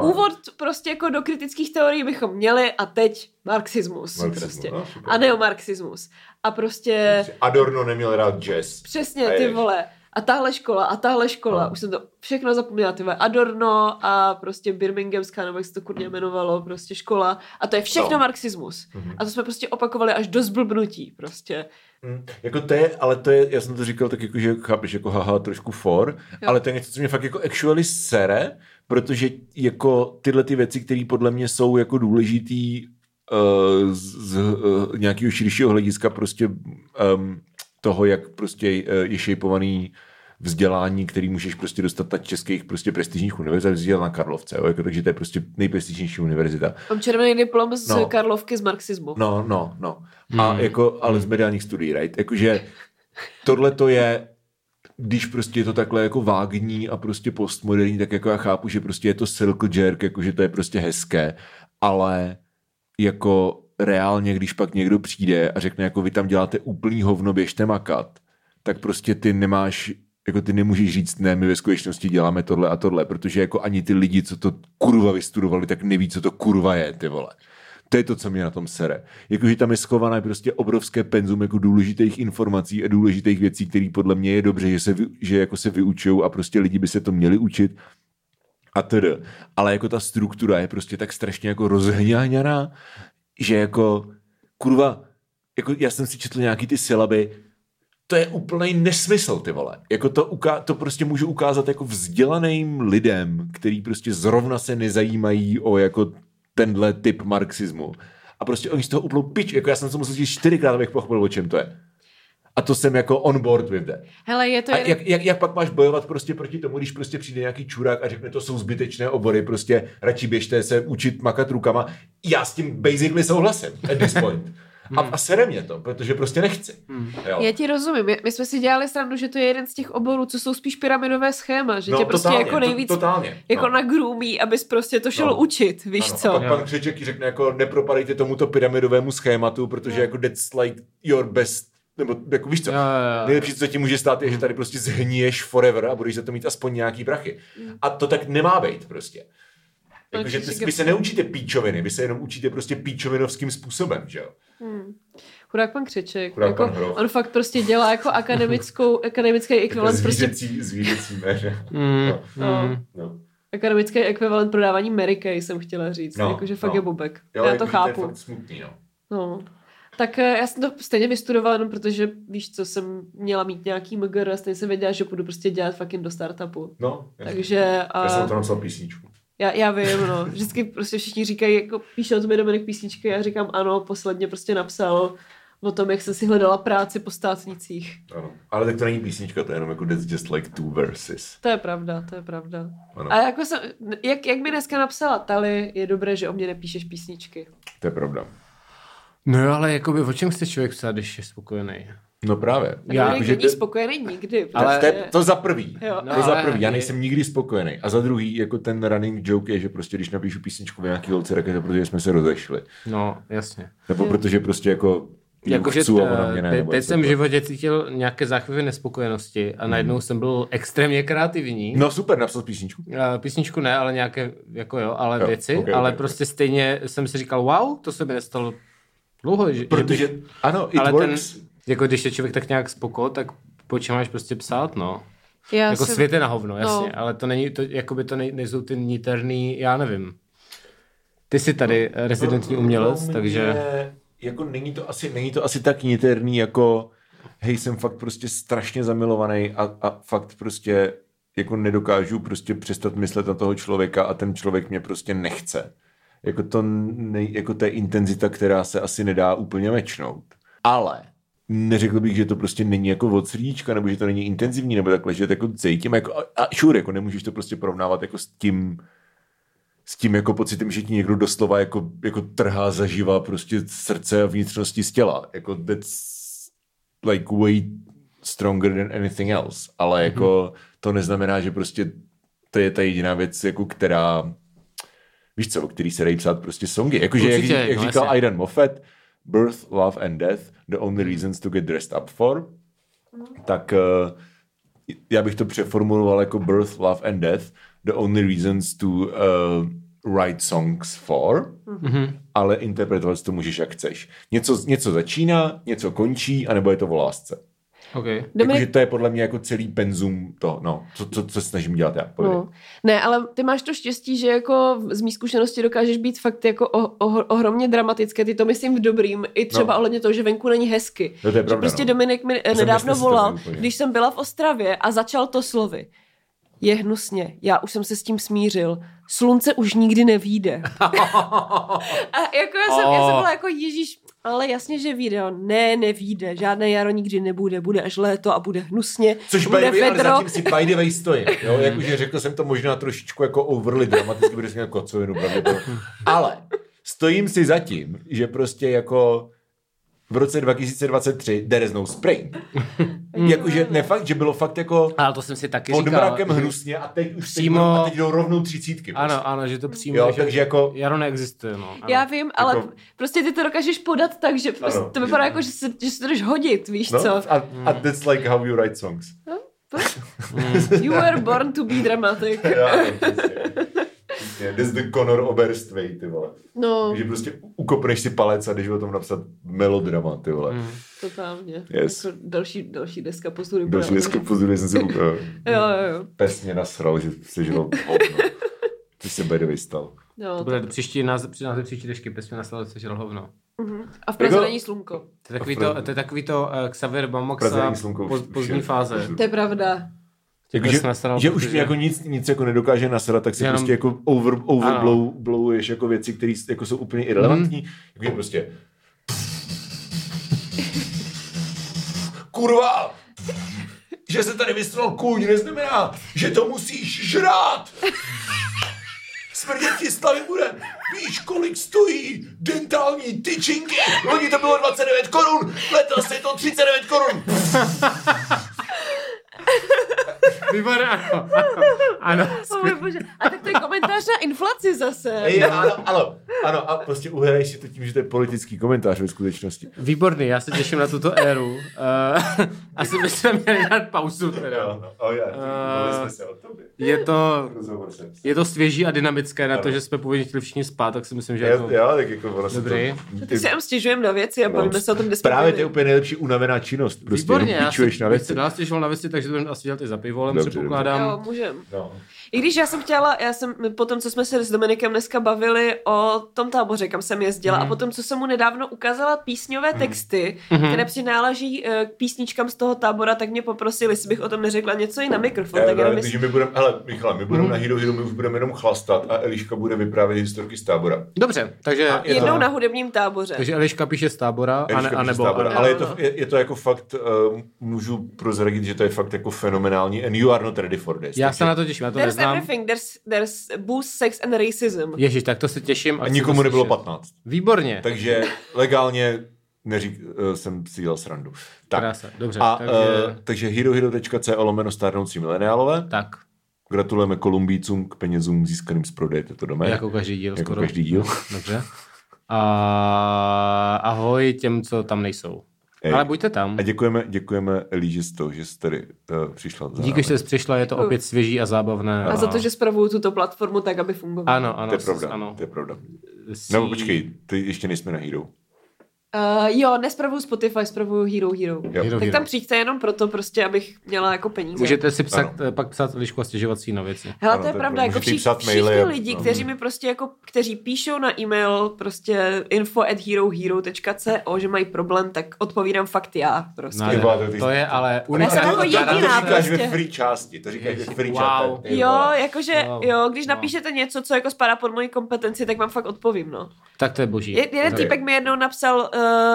S1: Úvod prostě jako do kritických teorií bychom měli a teď marxismus, marxismus prostě. No, a neomarxismus. A prostě...
S2: Adorno neměl rád jazz.
S1: Přesně, ty vole a tahle škola a tahle škola, a. už jsem to všechno zapomněla, ty Adorno a prostě Birminghamská, nebo jak se to kurně jmenovalo, prostě škola a to je všechno no. marxismus. Mm-hmm. A to jsme prostě opakovali až do zblbnutí prostě.
S2: Mm, jako to je, ale to je, já jsem to říkal tak jako, že chápeš, jako haha, trošku for, jo. ale to je něco, co mě fakt jako actually sere, protože jako tyhle ty věci, které podle mě jsou jako důležitý uh, z, z uh, nějakého širšího hlediska prostě um, toho, jak prostě uh, je šejpovaný vzdělání, který můžeš prostě dostat na českých prostě prestižních univerzitách, na Karlovce, jo? Jako, takže to je prostě nejprestižnější univerzita.
S1: Mám červený diplom z no. Karlovky z marxismu.
S2: No, no, no. A hmm. jako, ale z mediálních studií, right? Jakože tohle to je když prostě je to takhle jako vágní a prostě postmoderní, tak jako já chápu, že prostě je to circle jerk, jakože to je prostě hezké, ale jako reálně, když pak někdo přijde a řekne, jako vy tam děláte úplný hovno, běžte makat, tak prostě ty nemáš jako ty nemůžeš říct, ne, my ve skutečnosti děláme tohle a tohle, protože jako ani ty lidi, co to kurva vystudovali, tak neví, co to kurva je, ty vole. To je to, co mě na tom sere. Jakože tam je schované prostě obrovské penzum jako důležitých informací a důležitých věcí, které podle mě je dobře, že se, že jako se vyučují a prostě lidi by se to měli učit a tedy. Ale jako ta struktura je prostě tak strašně jako rozhňáňaná, že jako kurva, jako já jsem si četl nějaký ty sylaby, to je úplný nesmysl, ty vole. Jako to, uká- to prostě můžu ukázat jako vzdělaným lidem, který prostě zrovna se nezajímají o jako tenhle typ marxismu. A prostě oni z toho úplnou pič, jako já jsem se musel říct čtyřikrát, abych pochopil, o čem to je. A to jsem jako on board with that.
S1: Hele, je to
S2: A
S1: jeden...
S2: jak, jak, jak, pak máš bojovat prostě proti tomu, když prostě přijde nějaký čurák a řekne, to jsou zbytečné obory, prostě radši běžte se učit makat rukama. Já s tím basically souhlasím at this point. *laughs* A, a sere mě to, protože prostě nechci. Jo.
S1: Já ti rozumím. My, my jsme si dělali srandu, že to je jeden z těch oborů, co jsou spíš pyramidové schéma, že
S2: No,
S1: tě prostě
S2: totálně,
S1: jako
S2: to-
S1: nejvíc
S2: totálně,
S1: jako
S2: no.
S1: na groomí, abys prostě to šel
S2: No.
S1: učit, víš
S2: Ano,
S1: co?
S2: A pak pan Křeček řekne jako nepropadejte tomuto pyramidovému schématu, protože jako that's like your best, nebo jako víš co,
S3: Jo, jo, jo.
S2: nejlepší, co ti může stát, je, že tady prostě zhníješ forever a budeš za to mít aspoň nějaký prachy.
S1: Mm.
S2: A to tak nemá být prostě. Jakože vy se neučíte píčoviny, vy se jenom učíte prostě píčovinovským způsobem, že jo?
S1: Chudák pan Křeček.
S2: Chudák
S1: jako,
S2: pan Hroch.
S1: on fakt prostě dělá jako akademickou, *laughs* akademický ekvivalent prostě
S2: Zvířecí, zvířecí jméře.
S3: Mm,
S1: No.
S3: mm.
S2: No.
S1: akademický ekvivalent prodávání Mary Kay, jsem chtěla říct.
S2: No,
S1: Jakože fakt
S2: no.
S1: je bobek.
S2: Jo,
S1: Já
S2: jako,
S1: to chápu.
S2: To je fakt smutný, no.
S1: No. Tak eh, já jsem to stejně vystudovala jenom protože, víš co, jsem měla mít nějaký MGR a stejně jsem věděla, že budu prostě dělat fucking do startupu.
S2: No, jasně.
S1: Takže
S2: Já jsem
S1: a,
S2: to napsal písničku.
S1: já, já vím, no. Vždycky prostě všichni říkají, jako píše o tobě Dominik písničky, já říkám ano, posledně prostě napsal o tom, jak jsem si hledala práci po státnicích.
S2: Ano. Ale tak to není písnička, to je jenom jako that's just like two verses.
S1: To je pravda, to je pravda.
S2: Ano.
S1: A jako jsem, jak, jak mi dneska napsala Tali, je dobré, že o mě nepíšeš písničky.
S2: To je pravda.
S3: No jo, ale jakoby o čem chce člověk psát, když je spokojený?
S2: No právě.
S1: Tak
S3: Já-
S2: že
S1: není
S2: to-
S1: spokojený nikdy.
S2: Ale
S1: prostě-
S2: to, je, to za prvý.
S1: Jo.
S2: to
S3: No,
S2: za
S3: ale-
S2: prvý. Já nejsem nikdy spokojený. A za druhý, jako ten running joke je, že prostě když napíšu písničku v nějaký holce, tak je to protože jsme se rozešli.
S3: No, jasně.
S2: Nebo protože prostě jako
S3: Jakože
S2: chci a ona mě ne.
S3: te,
S2: nebo
S3: teď jsem v
S2: to-
S3: životě cítil nějaké záchvěvy nespokojenosti a najednou jsem byl extrémně kreativní.
S2: No super, napsal písničku.
S3: Eh, Písničku ne, ale nějaké, jako jo, ale
S2: Jo,
S3: věci,
S2: ok,
S3: ale
S2: ok,
S3: prostě stejně jsem si říkal, wow, to se mi nestalo dlouho. Že,
S2: Protože,
S3: že bych,
S2: ano, it
S3: ale
S2: works.
S3: ten, jako když je člověk tak nějak spoko, tak po čem máš prostě psát, no.
S1: Já
S3: jako
S1: jsem-
S3: svět je na hovno, jasně,
S1: No.
S3: ale to není, to, jakoby to nej, nejsou ty niterný, já nevím. Ty jsi tady no, rezidentní umělec,
S2: mě-
S3: takže...
S2: Jako není to asi, není to asi tak niterný, jako hej, jsem fakt prostě strašně zamilovaný a, a fakt prostě jako nedokážu prostě přestat myslet na toho člověka a ten člověk mě prostě nechce. Jako to, ne, jako to je intenzita, která se asi nedá úplně mečnout. Ale neřekl bych, že to prostě není jako od srdíčka, nebo že to není intenzivní, nebo takhle, že to jako cítím, jako, a, a sure, jako nemůžeš to prostě porovnávat jako s tím, s tím jako pocitem, že ti někdo doslova jako, jako trhá zaživa prostě srdce a vnitřnosti z těla. Jako that's like way stronger than anything else. Ale jako to neznamená, že prostě to je ta jediná věc, jako která víš co, o který se dají psát prostě songy. Jakože, jak, jak
S3: no
S2: říkal
S3: jasně.
S2: Aidan Moffat, Birth, Love and Death, the only reasons to get dressed up for, tak uh, já bych to přeformuloval jako Birth, Love and Death, the only reasons to uh, write songs for, mm-hmm. ale interpretovat to můžeš jak chceš. Něco, něco začíná, něco končí, anebo je to o lásce.
S3: Okay.
S1: Dominik-
S2: Jakože to je podle mě jako celý penzum to, no, co, co, co snažím dělat já.
S1: No. Ne, ale ty máš to štěstí, že jako z mý zkušenosti dokážeš být fakt jako o, o, ohromně dramatické. Ty to myslím v dobrým, i třeba
S2: No.
S1: ohledně toho, že venku není hezky.
S2: No, to je
S1: že
S2: pravda,
S1: prostě
S2: no.
S1: Dominik mi
S2: jsem
S1: nedávno
S2: myslel si to
S1: volal, když jsem byla v Ostravě a začal to slovy. Je hnusně, já už jsem se s tím smířil. Slunce už nikdy nevíde. *laughs* a jako já jsem, já jsem byla jako Ježíš, ale jasně, že vyjde. On, Ne, nevíde, žádné jaro nikdy nebude, bude až léto a bude hnusně,
S2: Což by
S1: bude
S2: way, ale zatím si by the way stojím. Jo? Jakože řekl jsem to možná trošičku jako overly dramaticky, protože jsem jako kocovinu pravděpodobně. Ale stojím si zatím, že prostě jako v roce 2023 there is no spring. Jakože ne fakt, že bylo fakt jako
S3: Ale to jsem si taky
S2: pod
S3: říkal.
S2: mrakem
S3: že-
S2: hnusně a teď už
S3: Přímo-
S2: přímo... a teď jdou rovnou třicítky. prostě.
S3: Ano, ano, že to přímo,
S2: Jo,
S3: že
S2: takže jako-
S3: jaro neexistuje, no. Ano.
S1: Já vím, ale
S2: Jako-
S1: prostě ty to dokážeš podat tak, že prostě
S2: Ano.
S1: to vypadá jako, že se, že se to jdeš hodit, víš
S2: No,
S1: co?
S2: a, a that's like how you write songs.
S1: You were born to be dramatic. *laughs*
S2: Já, no, *laughs* přesně. That's the Conor Oberst way, ty vole.
S1: No,
S2: Že prostě ukopneš si palec a jdeš o tom napsat melodrama, ty vole.
S3: Mm.
S1: totálně.
S2: Yes.
S1: Jako další, další deska postudu.
S2: Další dneska pozoruje, jsem si úplně *laughs*
S1: Jo, jo, jo.
S2: pesně nasral, že se žilo hovno. Což se by the way stal.
S1: jo
S3: To bude příští název, při název příští dešky, pesmě na se žil hovno.
S1: A v Praze
S2: Jako-
S1: není slunko.
S3: To je takový to, to, je takový to uh, Xavier
S2: Praze
S3: Bamoxa pozdní fáze.
S1: To je pravda.
S2: Jako, že,
S3: nasral,
S2: že už
S3: protože-
S2: jako nic, nic jako nedokáže nasrat, tak si
S3: Jenom-
S2: prostě jako over, overblowuješ jako věci, které jako jsou úplně irrelevantní.
S3: Mhm.
S2: Jako, prostě kurva, že se tady vystřelil kůň, neznamená, že to musíš žrát. Smrdět ti slavy bude. Víš, kolik stojí dentální tyčinky? Loni to bylo 29 korun, letos je to 39 korun. *laughs*
S3: Výborně, ano. Ano,
S1: Oh, můj bože. A tak to je komentář na inflaci zase.
S2: Ej, ano, ano, ano, a prostě uhraješ si to tím, že to je politický komentář ve skutečnosti.
S3: výborný, já se těším na tuto éru. Uh, *laughs* asi bychom měli dát pauzu teda.
S2: no, oh, já, se o tobě.
S3: Je to, je to svěží a dynamické na to,
S2: Ano.
S3: že jsme původně chtěli všichni spát, tak si myslím, že
S2: Já,
S3: jako...
S2: já, tak jako ono se
S3: Dobrý.
S2: To,
S1: si jenom stěžujeme na věci a bavíme se o tom, kde jsme
S2: Právě to je úplně nejlepší unavená činnost. Prostě
S3: Výborně, já se,
S2: na věci.
S3: se dál stěžoval na věci, takže to budeme asi dělat i za
S2: Dobře,
S3: předpokládám.
S1: Jo, můžem.
S2: No.
S1: I když já jsem chtěla, já jsem po tom, co jsme se s Dominikem dneska bavili o tom táboře, kam jsem jezdila,
S3: Mhm.
S1: mm. a potom, co jsem mu nedávno ukázala písňové texty,
S3: Mhm.
S1: mm. které přináleží eh, k písničkám z toho tábora, tak mě poprosili, jestli bych o tom neřekla něco i na mikrofon. tak jenom
S2: takže
S1: jestli...
S2: my budeme, hele, Michale, my
S3: Mhm.
S2: budeme na Hero Hero, my už budeme jenom chlastat a Eliška bude vyprávět historky z tábora.
S3: Dobře, takže...
S2: A je
S1: Jednou
S2: to-
S1: na hudebním táboře.
S3: Takže Eliška píše z tábora, a, ne, a nebo...
S2: tábora.
S3: a,
S2: Ale je to, je, je, to jako fakt, uh, můžu prozradit, že to je fakt jako fenomenální and you are not ready for this.
S3: já
S2: takže-
S3: se na to těším, já to Neznám.
S1: everything, there's, there's booze, sex and racism.
S3: Ježíš, tak to se těším.
S2: A nikomu nebylo
S3: slyšet.
S2: 15.
S3: Výborně.
S2: Takže legálně neřík, uh, jsem si dělal srandu. Tak.
S3: Krása, dobře,
S2: A,
S3: takže-
S2: takže... Uh, takže herohero.co lomeno stárnoucí mileniálové.
S3: Tak,
S2: Gratulujeme Kolumbícům k penězům získaným z prodeje této domény.
S3: jako každý díl
S2: Jako
S3: skoro.
S2: každý díl.
S3: Dobře. A ahoj těm, co tam nejsou.
S2: Ej.
S3: Ale buďte tam.
S2: A děkujeme, děkujeme Elíži z toho, že jsi tady uh, přišla. za
S3: Díky,
S2: námi.
S3: že jsi přišla, je to opět svěží a zábavné.
S1: A za to, že spravuju tuto platformu tak, aby fungovala.
S3: Ano, ano.
S2: To je pravda,
S3: Ano.
S2: to je pravda.
S3: Sí-
S2: Nebo počkej, ty ještě nejsme na Hero.
S1: Uh, jo, nespravuju Spotify, spravuju Hero Hero.
S2: Jo.
S3: Hero
S1: Tak
S3: Hero.
S1: tam přijďte jenom proto, prostě, abych měla jako peníze.
S3: Můžete si psat,
S2: Ano.
S3: eh, pak psát lišku a stěžovací na věci.
S1: Hele,
S2: Ano,
S1: to je
S2: to
S1: pravda, jako vši,
S2: psát
S1: všichni
S2: maily
S1: lidi,
S2: no.
S1: kteří mi prostě jako, kteří píšou na e-mail prostě info at herohero.co, že mají problém, tak odpovídám fakt já prostě.
S3: No,
S2: vole, ty-
S3: to je ale
S1: Já jsem
S3: unikátní.
S1: jako
S2: to,
S1: jediná
S2: to říkáš
S1: prostě.
S2: ve free části, to říkáš ve free
S3: wow.
S2: ty
S1: Jo, jakože,
S3: Wow.
S1: jo, když
S3: No.
S1: napíšete něco, co jako spadá pod moji kompetenci, tak vám fakt odpovím, no.
S3: Tak to je boží.
S1: Je, jeden týpek mi jednou napsal,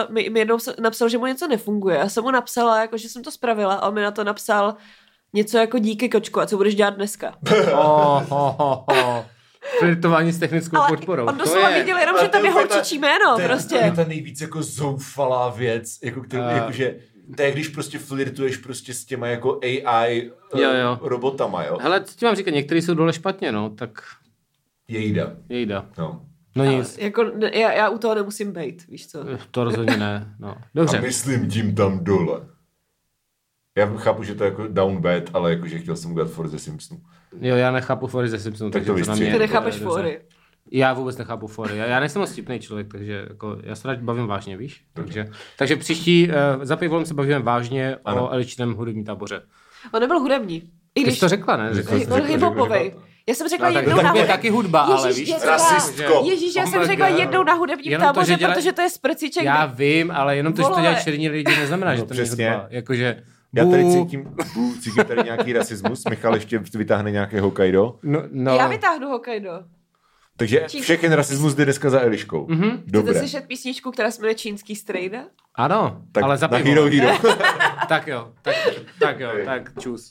S1: uh, mi, mi jednou napsal, že mu něco nefunguje. Já jsem mu napsala, jako, že jsem to spravila a on mi na to napsal něco jako díky kočku a co budeš dělat dneska.
S3: Oh, oh, oh, oh. Flirtování s technickou
S1: Ale
S3: podporou.
S1: on
S3: To
S1: doslova
S3: je-
S1: viděl jenom, že tam
S2: to
S1: je holčičí jméno,
S2: to je,
S1: prostě.
S2: To je ta nejvíc jako zoufalá věc, jako, který,
S3: A-
S2: jakože, to je když prostě flirtuješ prostě s těma jako AI
S3: Jo,
S2: eh,
S3: jo.
S2: robotama, jo.
S3: Hele, co ti mám říkat, některý jsou dole špatně, no, tak
S2: Jejda.
S3: jejda.
S2: No.
S3: No nic,
S1: Jako, ne, já, já u toho nemusím být, víš co.
S3: to rozhodně ne, no.
S2: A
S3: Dobře.
S2: myslím tím tam dole. Já chápu, že to je jako down bad, ale jakože chtěl jsem udělat for the Simpsons.
S3: Jo, já nechápu fory ze Simpsonu,
S2: Tak
S3: takže
S2: to
S3: to na
S2: vystřihni.
S3: mě...
S1: Ty nechápeš fóry.
S3: Já vůbec nechápu fory. Já, já nejsem moc vtipný člověk, takže jako, já se rád bavím vážně, víš? Takže, takže příští, uh, za pivolem se bavíme vážně
S2: Ano.
S3: o Eličném hudební táboře.
S1: On nebyl hudební. I
S3: Ty
S1: když
S3: jsi to řekla, ne? Řekla jsi.
S1: on
S2: řekl-
S1: hiphopovej.
S2: řekl-
S1: Já jsem řekla
S3: No, tak
S1: jednou
S3: to
S1: na
S3: je
S1: hudební.
S3: taky hudba, ale
S1: Ježíš,
S3: víš?
S1: já
S3: co?
S1: řekla-
S2: Rasistko.
S1: Ježíš, já
S3: Oh
S1: jsem řekla
S3: God.
S1: jednou na hudebním
S3: Jenom to,
S1: táboře,
S3: že dělá-
S1: protože to je sprciček.
S3: Já vím, ale jenom to, že to dělají černí lidi, neznamená, že
S2: No,
S3: to není
S2: přesně.
S3: hudba. Jakože,
S2: Já tady cítím, bů, cítím tady nějaký *laughs* rasismus. Michal ještě vytáhne nějaké Hokkaido.
S3: No, no,
S1: Já vytáhnu Hokkaido.
S2: Takže všechen rasismus jde dneska za Eliškou.
S3: Mhm.
S1: Chcete
S2: Dobré.
S1: slyšet písničku, která se jmenuje Čínský strejda?
S3: Ano,
S2: Tak
S3: ale za pivo.
S2: Hero Hero. *laughs*
S3: tak jo, tak, tak jo, *laughs* tak čus.